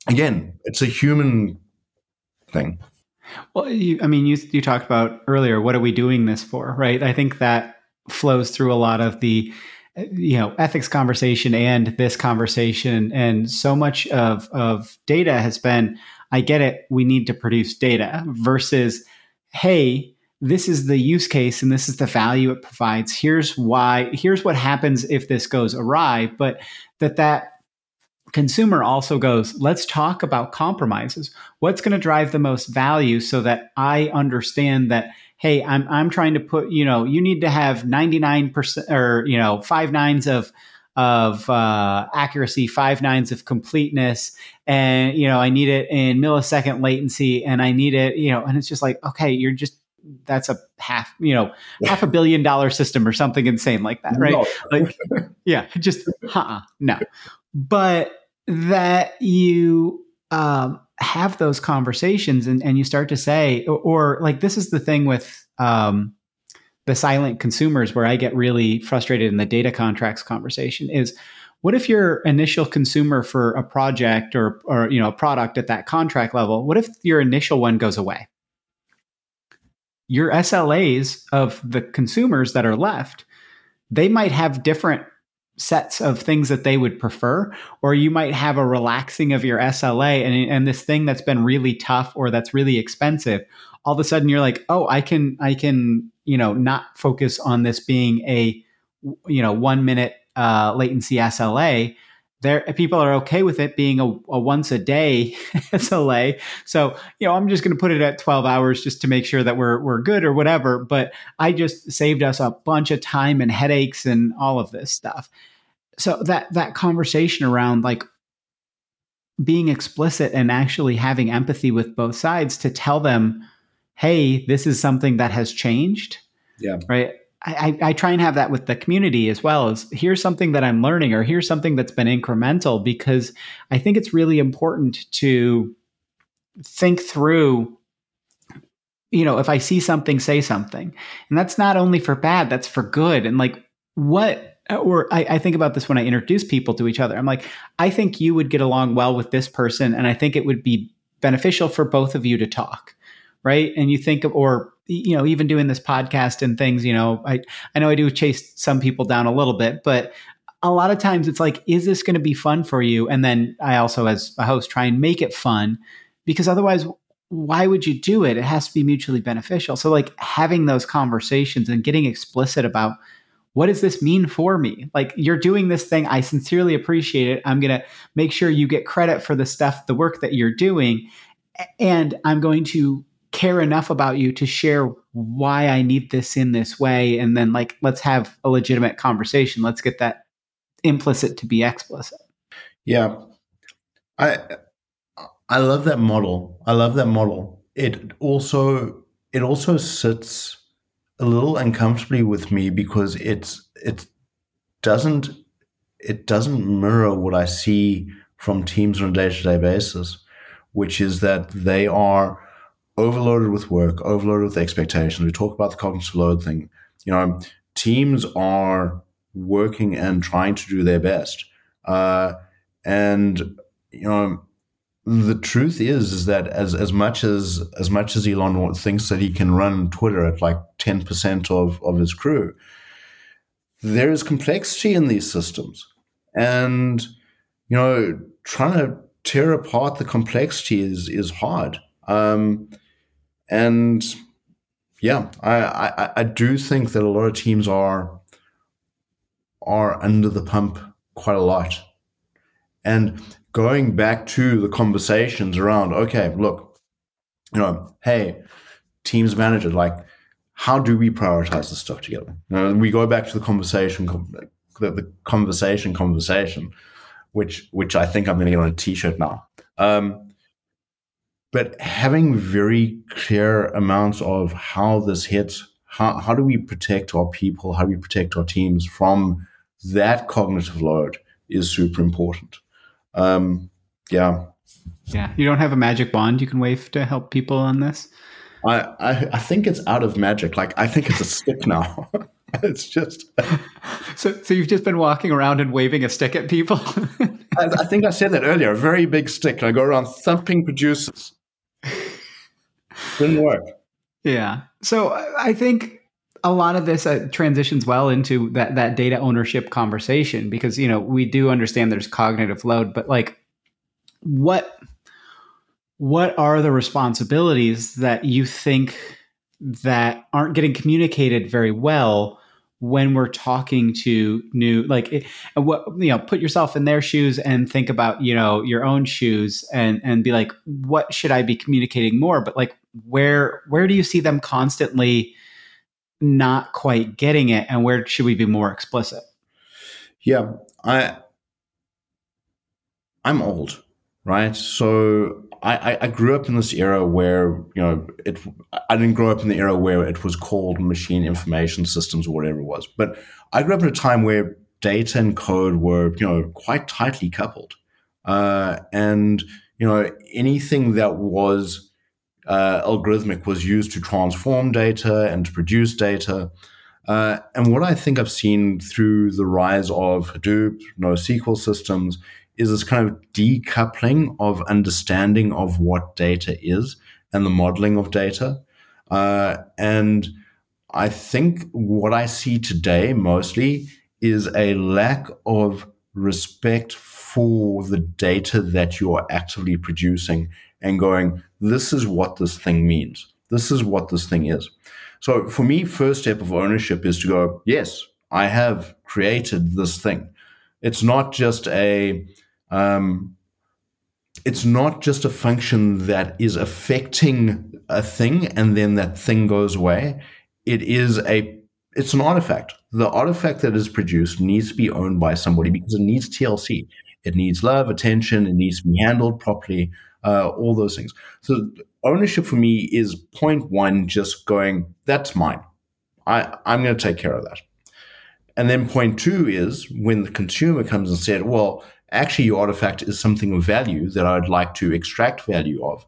Again it's a human thing well, you, I mean, you you talked about earlier. What are we doing this for? Right. I think that flows through a lot of the you know ethics conversation and this conversation and so much of of data has been i get it we need to produce data versus hey this is the use case and this is the value it provides here's why here's what happens if this goes awry but that that consumer also goes, let's talk about compromises. What's going to drive the most value so that I understand that, hey, I'm, I'm trying to put, you know, you need to have 99% or, you know, five nines of, of uh, accuracy, five nines of completeness, and you know I need it in millisecond latency, and I need it, you know, and it's just like okay, you're just that's a half you know half a billion dollar system or something insane like that right No. like yeah just uh no but that you um, have those conversations and, and you start to say or, or like this is the thing with um, the silent consumers where i get really frustrated in the data contracts conversation is what if your initial consumer for a project or or you know a product at that contract level what if your initial one goes away? Your SLAs of the consumers that are left, they might have different sets of things that they would prefer, or you might have a relaxing of your SLA and, and this thing that's been really tough or that's really expensive. All of a sudden you're like, oh, I can, I can, you know, not focus on this being a, you know, one minute uh, latency SLA. There, people are okay with it being a, a once a day SLA. So, you know, I'm just going to put it at 12 hours just to make sure that we're we're good or whatever. But I just saved us a bunch of time and headaches and all of this stuff. So that that conversation around like being explicit and actually having empathy with both sides to tell them, hey, this is something that has changed. Yeah. Right. I, I, try and have that with the community as well as here's something that I'm learning or here's something that's been incremental because I think it's really important to think through you know if I see something say something. And that's not only for bad that's for good. And like what or I, I think about this when I introduce people to each other. I'm like I think you would get along well with this person and I think it would be beneficial for both of you to talk right? And you think of or you know even doing this podcast and things you know i i know i do chase some people down a little bit but a lot of times it's like is this going to be fun for you? And then i also as a host try and make it fun because otherwise why would you do it? It has to be mutually beneficial. So like having those conversations and getting explicit about what does this mean for me? Like you're doing this thing i sincerely appreciate it. I'm going to make sure you get credit for the stuff the work that you're doing and i'm going to care enough about you to share why I need this in this way. And then, like, let's have a legitimate conversation. Let's get that implicit to be explicit. Yeah. I I love that model. I love that model. It also it also sits a little uncomfortably with me because it's it doesn't it doesn't mirror what I see from teams on a day-to-day basis, which is that they are overloaded with work, overloaded with expectations. We talk about the cognitive load thing. You know, teams are working and trying to do their best. Uh, and you know, the truth is, is that as as much as as much as Elon thinks that he can run Twitter at like ten percent of of his crew, there is complexity in these systems, and you know, trying to tear apart the complexity is is hard. Um, and yeah, I, I, I do think that a lot of teams are are under the pump quite a lot. And going back to the conversations around, okay, look, you know, hey, teams manager, like, how do we prioritize this stuff together? You know, we go back to the conversation, the, the conversation, conversation, which which I think I'm going to get on a T-shirt now. Um, but having very clear amounts of how this hits, how, how do we protect our people, how do we protect our teams from that cognitive load is super important. Um, yeah. Yeah. You don't have a magic wand you can wave to help people on this? I, I, I think it's out of magic. Like, I think it's a stick now. it's just. so, so you've just been walking around and waving a stick at people? I, I think I said that earlier. A very big stick. I go around thumping producers. Didn't work. Yeah. So I think a lot of this uh, transitions well into that that data ownership conversation because you know we do understand there's cognitive load, but like what what are the responsibilities that you think that aren't getting communicated very well when we're talking to new like uh, what you know put yourself in their shoes and think about you know your own shoes and and be like what should i be communicating more but like where where do you see them constantly not quite getting it and where should we be more explicit yeah I I'm old, right? So I, I grew up in this era where you know it. I didn't grow up in the era where it was called machine information systems or whatever it was, but I grew up in a time where data and code were you know quite tightly coupled, uh, and you know anything that was uh, algorithmic was used to transform data and to produce data. Uh, and what I think I've seen through the rise of Hadoop, NoSQL systems, is this kind of decoupling of understanding of what data is and the modeling of data. Uh, and I think what I see today mostly is a lack of respect for the data that you are actively producing and going, this is what this thing means. This is what this thing is. So for me, first step of ownership is to go, yes, I have created this thing. It's not just a um, it's not just a function that is affecting a thing and then that thing goes away. It is a it's an artifact. The artifact that is produced needs to be owned by somebody because it needs TLC. It needs love, attention. It needs to be handled properly. Uh, all those things. So ownership for me is point one, just going, that's mine. I, I'm going to take care of that. And then point two is when the consumer comes and said, well, actually your artifact is something of value that I'd like to extract value of,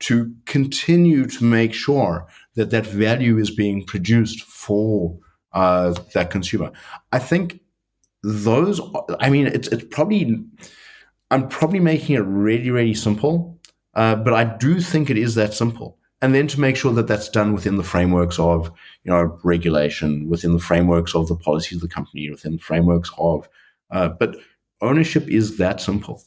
to continue to make sure that that value is being produced for uh, that consumer. I think those. I mean, it's it's probably. I'm probably making it really really simple, uh, but I do think it is that simple. And then to make sure that that's done within the frameworks of you know regulation, within the frameworks of the policies of the company, within the frameworks of. Uh, but ownership is that simple.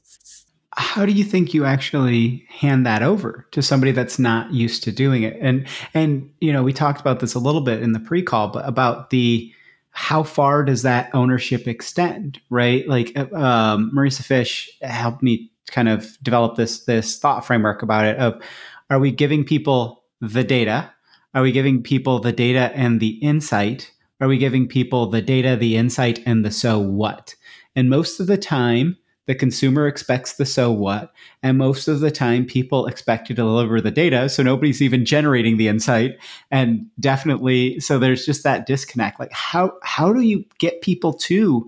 How do you think you actually hand that over to somebody that's not used to doing it? And and you know, we talked about this a little bit in the pre-call, but about the how far does that ownership extend, right? Like um, Marisa Fish helped me kind of develop this this thought framework about it. Of are we giving people the data? Are we giving people the data and the insight? Are we giving people the data, the insight, and the so what? And most of the time, the consumer expects the so what. And most of the time, people expect you to deliver the data. So nobody's even generating the insight. And definitely, so there's just that disconnect. Like, how, how do you get people to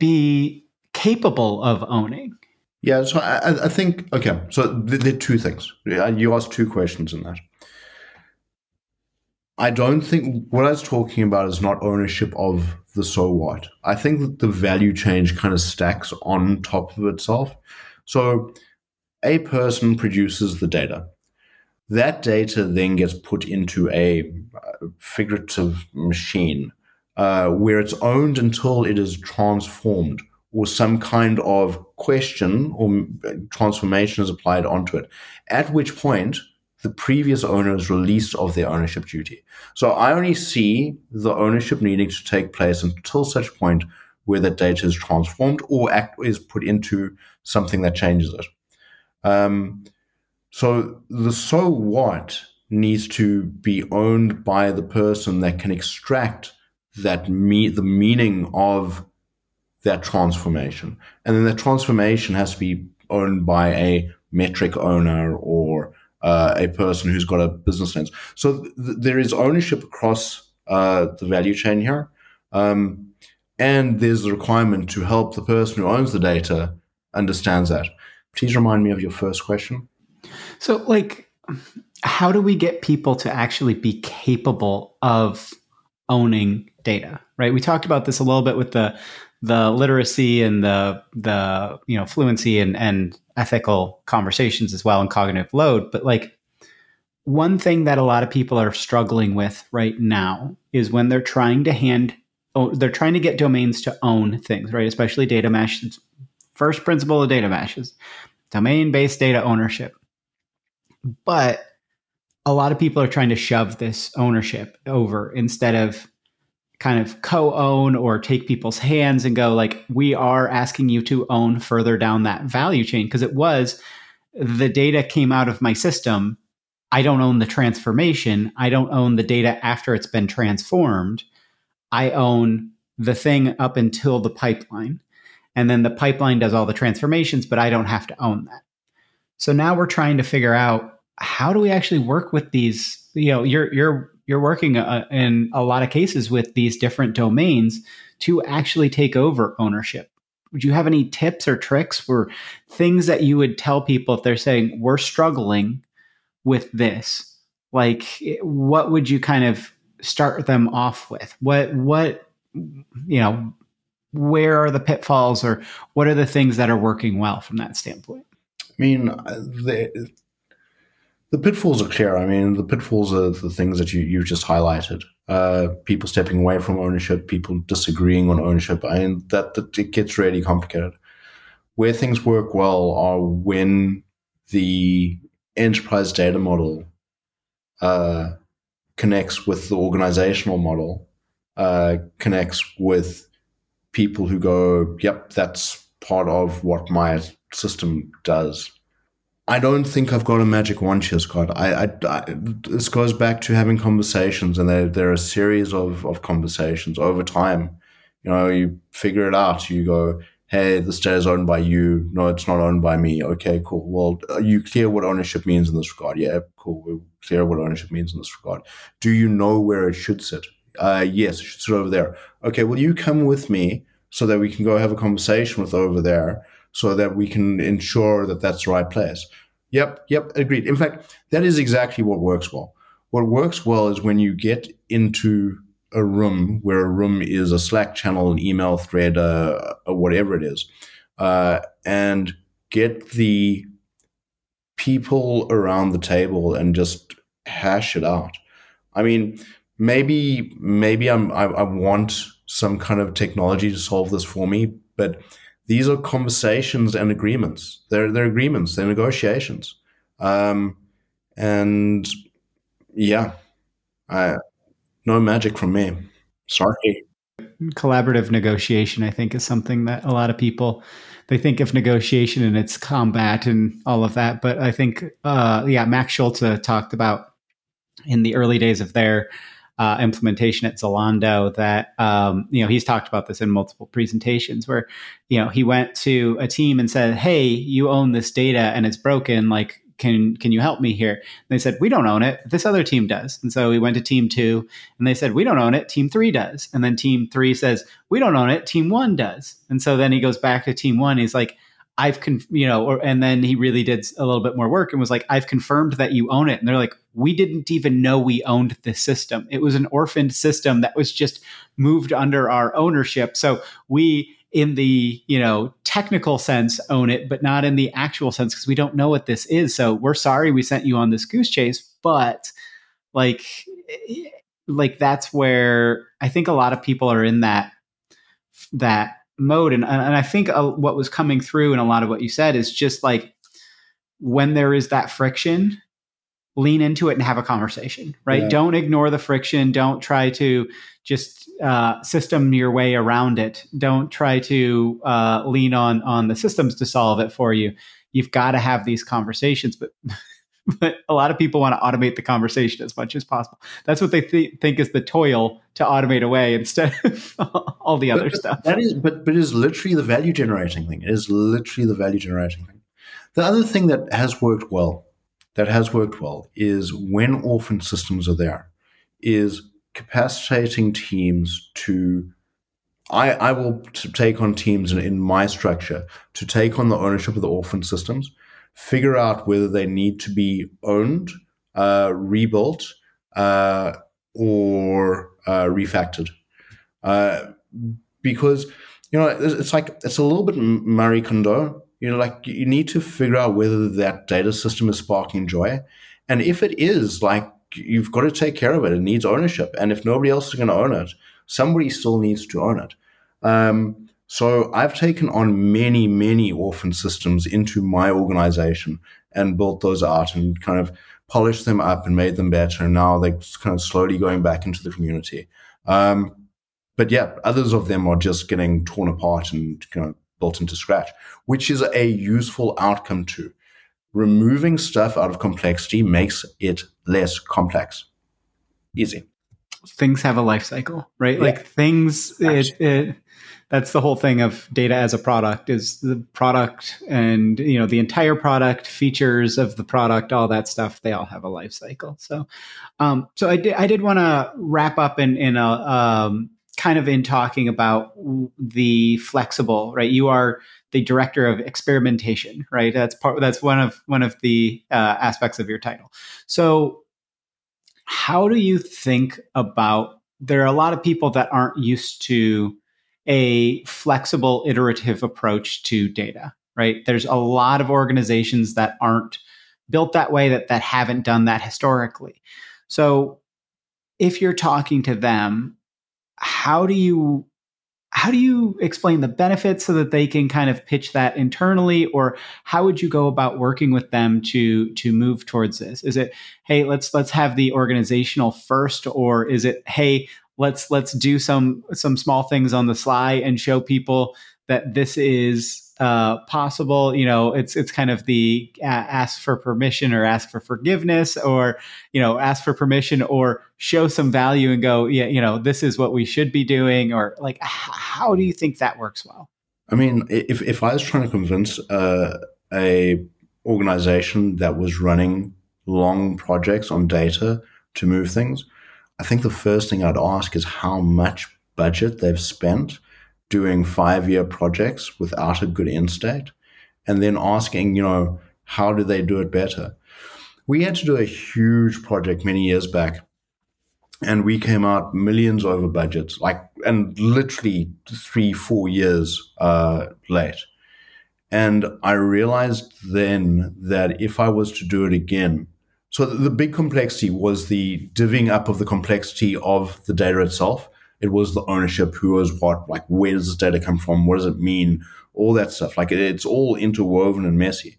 be capable of owning? Yeah, so I, I think, okay, so there are two things. You asked two questions in that. I don't think what I was talking about is not ownership of the so what. I think that the value change kind of stacks on top of itself. So a person produces the data. That data then gets put into a uh, figurative machine uh, where it's owned until it is transformed or some kind of question or transformation is applied onto it. At which point, the previous owner is released of their ownership duty. So I only see the ownership needing to take place until such point where the data is transformed or act, is put into something that changes it. Um, so the so what needs to be owned by the person that can extract that me the meaning of that transformation, and then the transformation has to be owned by a metric owner or uh, a person who's got a business lens. So th- there is ownership across uh, the value chain here. Um, and there's the requirement to help the person who owns the data understands that. Please remind me of your first question. So, like, how do we get people to actually be capable of owning data? Right? We talked about this a little bit with the the literacy and the the you know fluency and and ethical conversations as well and cognitive load but like one thing that a lot of people are struggling with right now is when they're trying to hand oh, they're trying to get domains to own things right? Especially data mesh first principle of data mesh is domain based data ownership. But a lot of people are trying to shove this ownership over instead of kind of co-own or take people's hands and go like we are asking you to own further down that value chain because it was the data came out of my system i don't own the transformation i don't own the data after it's been transformed i own the thing up until the pipeline and then the pipeline does all the transformations, but I don't have to own that. So now we're trying to figure out how do we actually work with these. You know, you're you're you're working uh, in a lot of cases with these different domains to actually take over ownership. Would you have any tips or tricks or things that you would tell people if they're saying we're struggling with this? Like, what would you kind of start them off with? What what you know where are the pitfalls or what are the things that are working well from that standpoint? I mean, the, the pitfalls are clear. I mean, the pitfalls are the things that you, you've just highlighted. Uh, people stepping away from ownership, people disagreeing on ownership. I mean, that, that it gets really complicated. Where things work well are when the enterprise data model uh, connects with the organizational model, uh, connects with people who go, yep, that's part of what my system does. I don't think I've got a magic wand here, Scott. I, I, I, this goes back to having conversations, and there, there are a series of, of conversations over time. You know, you figure it out. You go, hey, this data is owned by you. No, it's not owned by me. Okay, cool. Well, are you clear what ownership means in this regard? Yeah, cool. We're clear what ownership means in this regard. Do you know where it should sit? Uh, yes, it should sit over there. Okay, will you come with me so that we can go have a conversation with over there so that we can ensure that that's the right place? Yep, yep, agreed. In fact, that is exactly what works well. What works well is when you get into a room where a room is a Slack channel, an email thread, uh, whatever it is, uh, and get the people around the table and just hash it out. I mean, maybe maybe I'm I, I want some kind of technology to solve this for me, but these are conversations and agreements. They're they're agreements. They're negotiations. Um, and yeah, I, no magic from me. Sorry. Collaborative negotiation, I think, is something that a lot of people they think of negotiation and it's combat and all of that. But I think, uh, yeah, Max Schultze talked about in the early days of their uh, implementation at Zalando that um, you know he's talked about this in multiple presentations where you know he went to a team and said, "Hey, you own this data and it's broken. Like, can can you help me here?" And they said, "We don't own it. This other team does." And so he went to team two, and they said, "We don't own it. Team three does." And then team three says, "We don't own it. Team one does." And so then he goes back to team one. He's like I've con- you know, or, and then he really did a little bit more work and was like, I've confirmed that you own it. And they're like, we didn't even know we owned the system. It was an orphaned system that was just moved under our ownership. So we, in the you know technical sense, own it, but not in the actual sense because we don't know what this is. So we're sorry we sent you on this goose chase, but like, eh, like that's where I think a lot of people are in that that mode. And, and I think uh, what was coming through in a lot of what you said is just like when there is that friction, lean into it and have a conversation, right? Yeah. Don't ignore the friction. Don't try to just uh, system your way around it. Don't try to uh, lean on on the systems to solve it for you. You've got to have these conversations, but but a lot of people want to automate the conversation as much as possible. That's what they th- think is the toil to automate away instead of all the other but, stuff. That is, but but it is literally the value generating thing. It is literally the value generating thing. The other thing that has worked well, that has worked well, is when orphan systems are there, is capacitating teams to. I, I will take on teams in, in my structure to take on the ownership of the orphan systems figure out whether they need to be owned, uh, rebuilt, uh, or uh, refactored. Uh, because you know it's like it's a little bit Marie Kondo. You know, like you need to figure out whether that data system is sparking joy, and if it is, like you've got to take care of it. It needs ownership, and if nobody else is going to own it, somebody still needs to own it. Um, so I've taken on many, many orphan systems into my organization and built those out and kind of polished them up and made them better. And now they're kind of slowly going back into the community. Um, but yeah, others of them are just getting torn apart and built into scratch, which is a useful outcome too. Removing stuff out of complexity makes it less complex. Easy. Things have a life cycle, right? Yeah. Like things, it, it that's the whole thing of data as a product is the product and you know the entire product features of the product all that stuff they all have a life cycle. So um, so i did i did want to wrap up in in a um, kind of in talking about the flexible right? You are the director of experimentation right? That's part that's one of one of the uh, aspects of your title. So how do you think about there are a lot of people that aren't used to a flexible iterative approach to data right? There's a lot of organizations that aren't built that way that that haven't done that historically. So if you're talking to them how do you how do you explain the benefits so that they can kind of pitch that internally? Or how would you go about working with them to to move towards this? Is it hey let's let's have the organizational first or is it hey let's let's do some some small things on the sly and show people that this is uh, possible. You know, it's it's kind of the uh, ask for permission or ask for forgiveness, or you know, ask for permission or show some value and go, yeah, you know, this is what we should be doing, or like, how do you think that works well? I mean, if if I was trying to convince uh, a organization that was running long projects on data to move things, I think the first thing I'd ask is how much budget they've spent doing five year projects without a good end state and then asking, you know, how do they do it better? We had to do a huge project many years back and we came out millions over budget, like, and literally three, four years uh, late. And I realized then that if I was to do it again, so the big complexity was the divvying up of the complexity of the data itself. It was the ownership, who what, like where does this data come from, what does it mean, all that stuff. Like it's all interwoven and messy.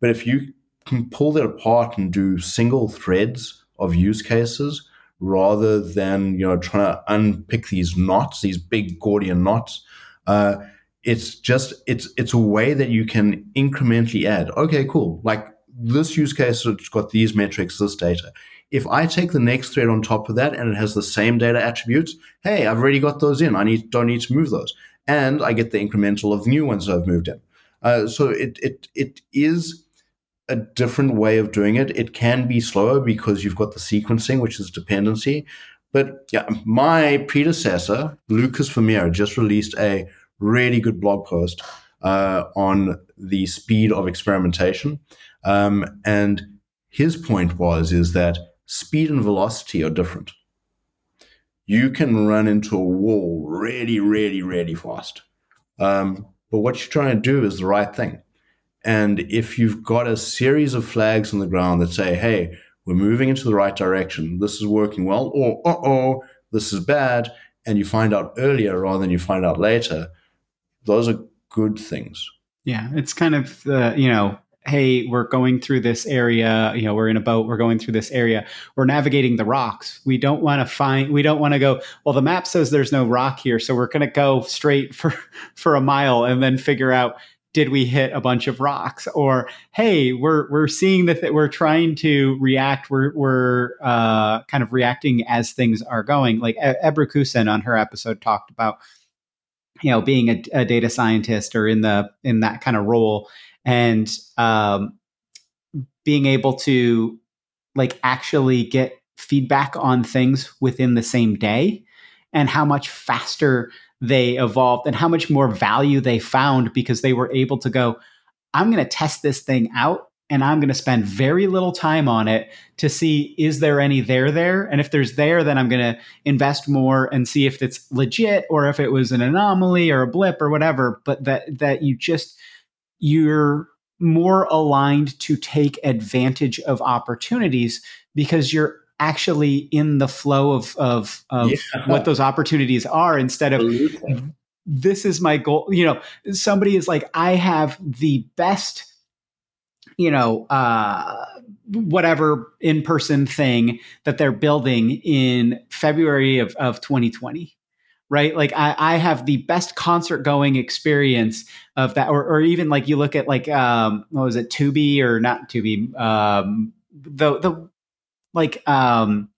But if you can pull that apart and do single threads of use cases rather than you know trying to unpick these knots, these big Gordian knots, uh, it's just it's it's a way that you can incrementally add. Okay, cool. Like this use case has got these metrics, this data. If I take the next thread on top of that and it has the same data attributes, hey, I've already got those in. I need don't need to move those, and I get the incremental of new ones I've moved in. Uh, so it it it is a different way of doing it. It can be slower because you've got the sequencing, which is dependency. But yeah, my predecessor, Lukas Vermeer, just released a really good blog post uh, on the speed of experimentation. Um, and his point was is that speed and velocity are different. You can run into a wall really, really, really fast. Um, but what you're trying to do is the right thing. And if you've got a series of flags on the ground that say, hey, we're moving into the right direction, this is working well, or uh oh, this is bad, and you find out earlier rather than you find out later, those are good things. Yeah, it's kind of the, you know, hey, we're going through this area, you know, we're in a boat, we're going through this area, we're navigating the rocks. We don't want to find, we don't want to go, well, the map says there's no rock here. So we're going to go straight for, for a mile and then figure out, did we hit a bunch of rocks or hey we're we're seeing that th- we're trying to react we're we're uh, kind of reacting as things are going like Ebru Kusin on her episode talked about you know being a, a, data scientist or in the in that kind of role and um, being able to like actually get feedback on things within the same day and how much faster they evolved and how much more value they found because they were able to go i'm going to test this thing out and i'm going to spend very little time on it to see is there any there there? And if there's there then i'm going to invest more and see if it's legit or if it was an anomaly or a blip or whatever but that that you just you're more aligned to take advantage of opportunities because you're actually in the flow of of, of yeah. what those opportunities are instead of Absolutely. this is my goal you know somebody is like i have the best you know uh whatever in-person thing that they're building in february of, of 2020 right? Like I, I have the best concert going experience of that, or, or even like you look at like um, what was it, Tubi or not Tubi, um, the the like um,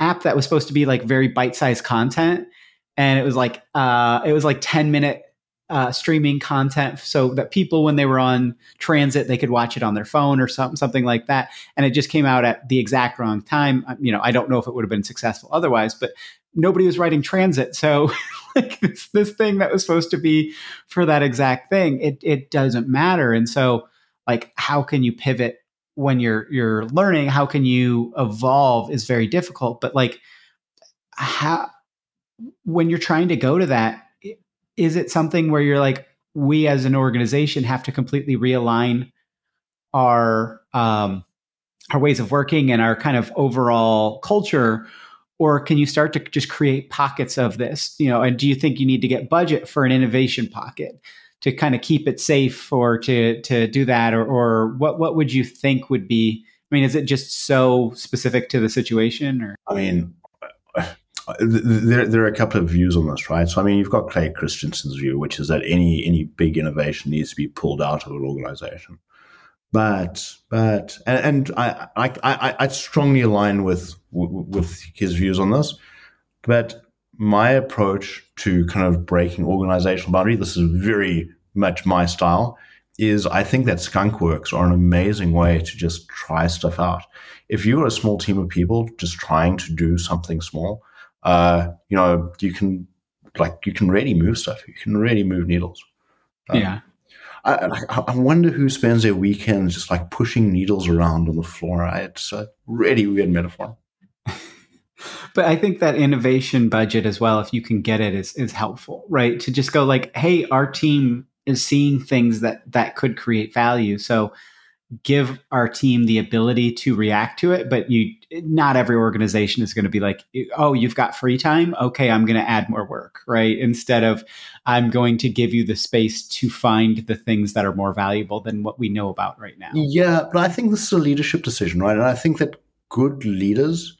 app that was supposed to be like very bite sized content, and it was like uh, it was like 10 minute uh, streaming content so that people when they were on transit they could watch it on their phone or something something like that and it just came out at the exact wrong time you know i don't know if it would have been successful otherwise but nobody was writing transit. So like this, this thing that was supposed to be for that exact thing it, it doesn't matter. And so like how can you pivot when you're you're learning? How can you evolve is very difficult. But like how when you're trying to go to that is it something where you're like we as an organization have to completely realign our um, our ways of working and our kind of overall culture or can you start to just create pockets of this you know and do you think you need to get budget for an innovation pocket to kind of keep it safe or to to do that or or what what would you think would be i mean is it just so specific to the situation or i mean there, there are a couple of views on this, right? So, I mean, you've got Clay Christensen's view, which is that any any big innovation needs to be pulled out of an organization. But, but, and, and I, I, I, I strongly align with with his views on this. But my approach to kind of breaking organizational boundary, this is very much my style, is I think that skunk works are an amazing way to just try stuff out. If you're a small team of people just trying to do something small, uh, you know, you can like you can really move stuff. You can really move needles. Um, yeah. I, I, wonder who spends their weekends just like pushing needles around on the floor. It's a really weird metaphor. but I think that innovation budget as well, if you can get it, is is helpful, right? To just go like, hey, our team is seeing things that that could create value. So give our team the ability to react to it but you not every organization is going to be like oh you've got free time? Okay i'm going to add more work right? Instead of i'm going to give you the space to find the things that are more valuable than what we know about right now. Yeah but i think this is a leadership decision right? And i think that good leaders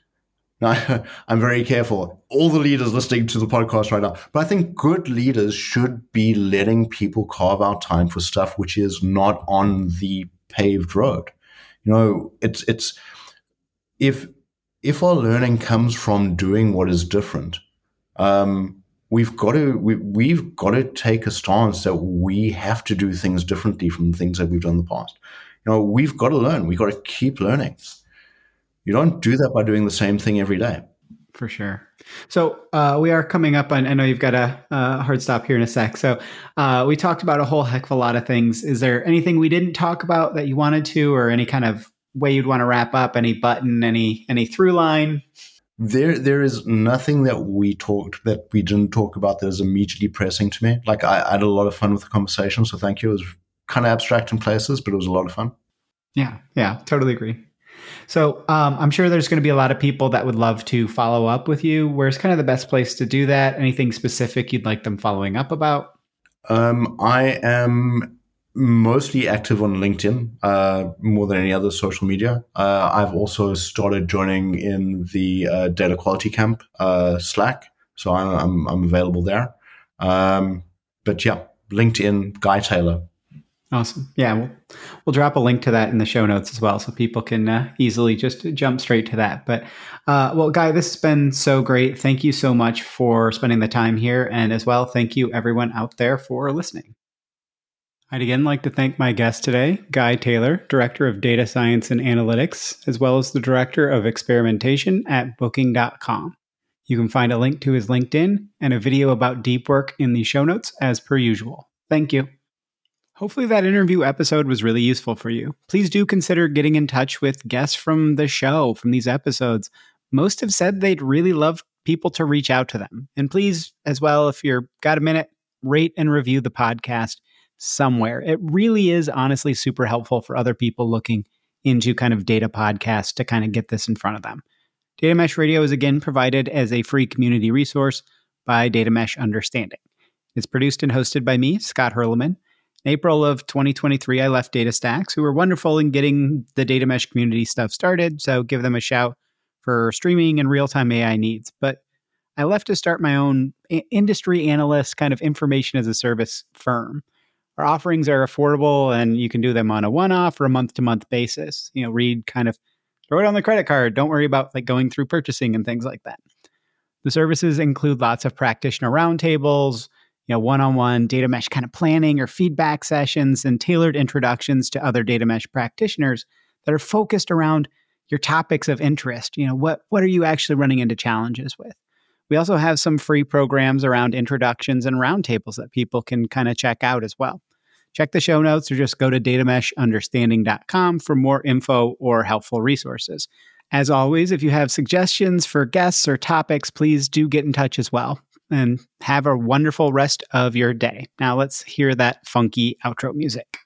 now, I'm very careful. All the leaders listening to the podcast right now, but I think good leaders should be letting people carve out time for stuff which is not on the paved road. You know, it's it's if if our learning comes from doing what is different, um, we've got to we, we've got to take a stance that we have to do things differently from things that we've done in the past. You know, we've got to learn. We've got to keep learning. You don't do that by doing the same thing every day. For sure. So uh, we are coming up on. I know you've got a, a hard stop here in a sec. So uh, we talked about a whole heck of a lot of things. Is there anything we didn't talk about that you wanted to, or any kind of way you'd want to wrap up? Any button? Any any through line? There, there is nothing that we talked that we didn't talk about that is immediately pressing to me. Like I, I had a lot of fun with the conversation, so thank you. It was kind of abstract in places, but it was a lot of fun. Yeah, yeah, totally agree. So um, I'm sure there's going to be a lot of people that would love to follow up with you. Where's kind of the best place to do that? Anything specific you'd like them following up about? Um, I am mostly active on LinkedIn uh, more than any other social media. Uh, I've also started joining in the uh, Data Quality Camp uh, Slack, so I'm, I'm, I'm available there. Um, but yeah, LinkedIn, Guy Taylor, Awesome. Yeah, we'll, we'll drop a link to that in the show notes as well, so people can uh, easily just jump straight to that. But uh, well, Guy, this has been so great. Thank you so much for spending the time here, and as well, thank you everyone out there for listening. I'd again like to thank my guest today, Guy Taylor, Director of Data Science and Analytics, as well as the Director of Experimentation at Booking.com. You can find a link to his LinkedIn and a video about deep work in the show notes as per usual. Thank you. Hopefully, that interview episode was really useful for you. Please do consider getting in touch with guests from the show, from these episodes. Most have said they'd really love people to reach out to them. And please, as well, if you're got a minute, rate and review the podcast somewhere. It really is honestly super helpful for other people looking into kind of data podcasts to kind of get this in front of them. Data Mesh Radio is again provided as a free community resource by Data Mesh Understanding. It's produced and hosted by me, Scott Hirleman. April of 2023, I left DataStax, who were wonderful in getting the data mesh community stuff started. So give them a shout for streaming and real time AI needs. But I left to start my own industry analyst kind of information as a service firm. Our offerings are affordable and you can do them on a one off or a month to month basis. You know, read kind of throw it on the credit card. Don't worry about like going through purchasing and things like that. The services include lots of practitioner roundtables, you know, one-on-one data mesh kind of planning or feedback sessions and tailored introductions to other data mesh practitioners that are focused around your topics of interest. You know, what what are you actually running into challenges with? We also have some free programs around introductions and roundtables that people can kind of check out as well. Check the show notes or just go to datameshunderstanding.com for more info or helpful resources. As always, if you have suggestions for guests or topics, please do get in touch as well and have a wonderful rest of your day. Now let's hear that funky outro music.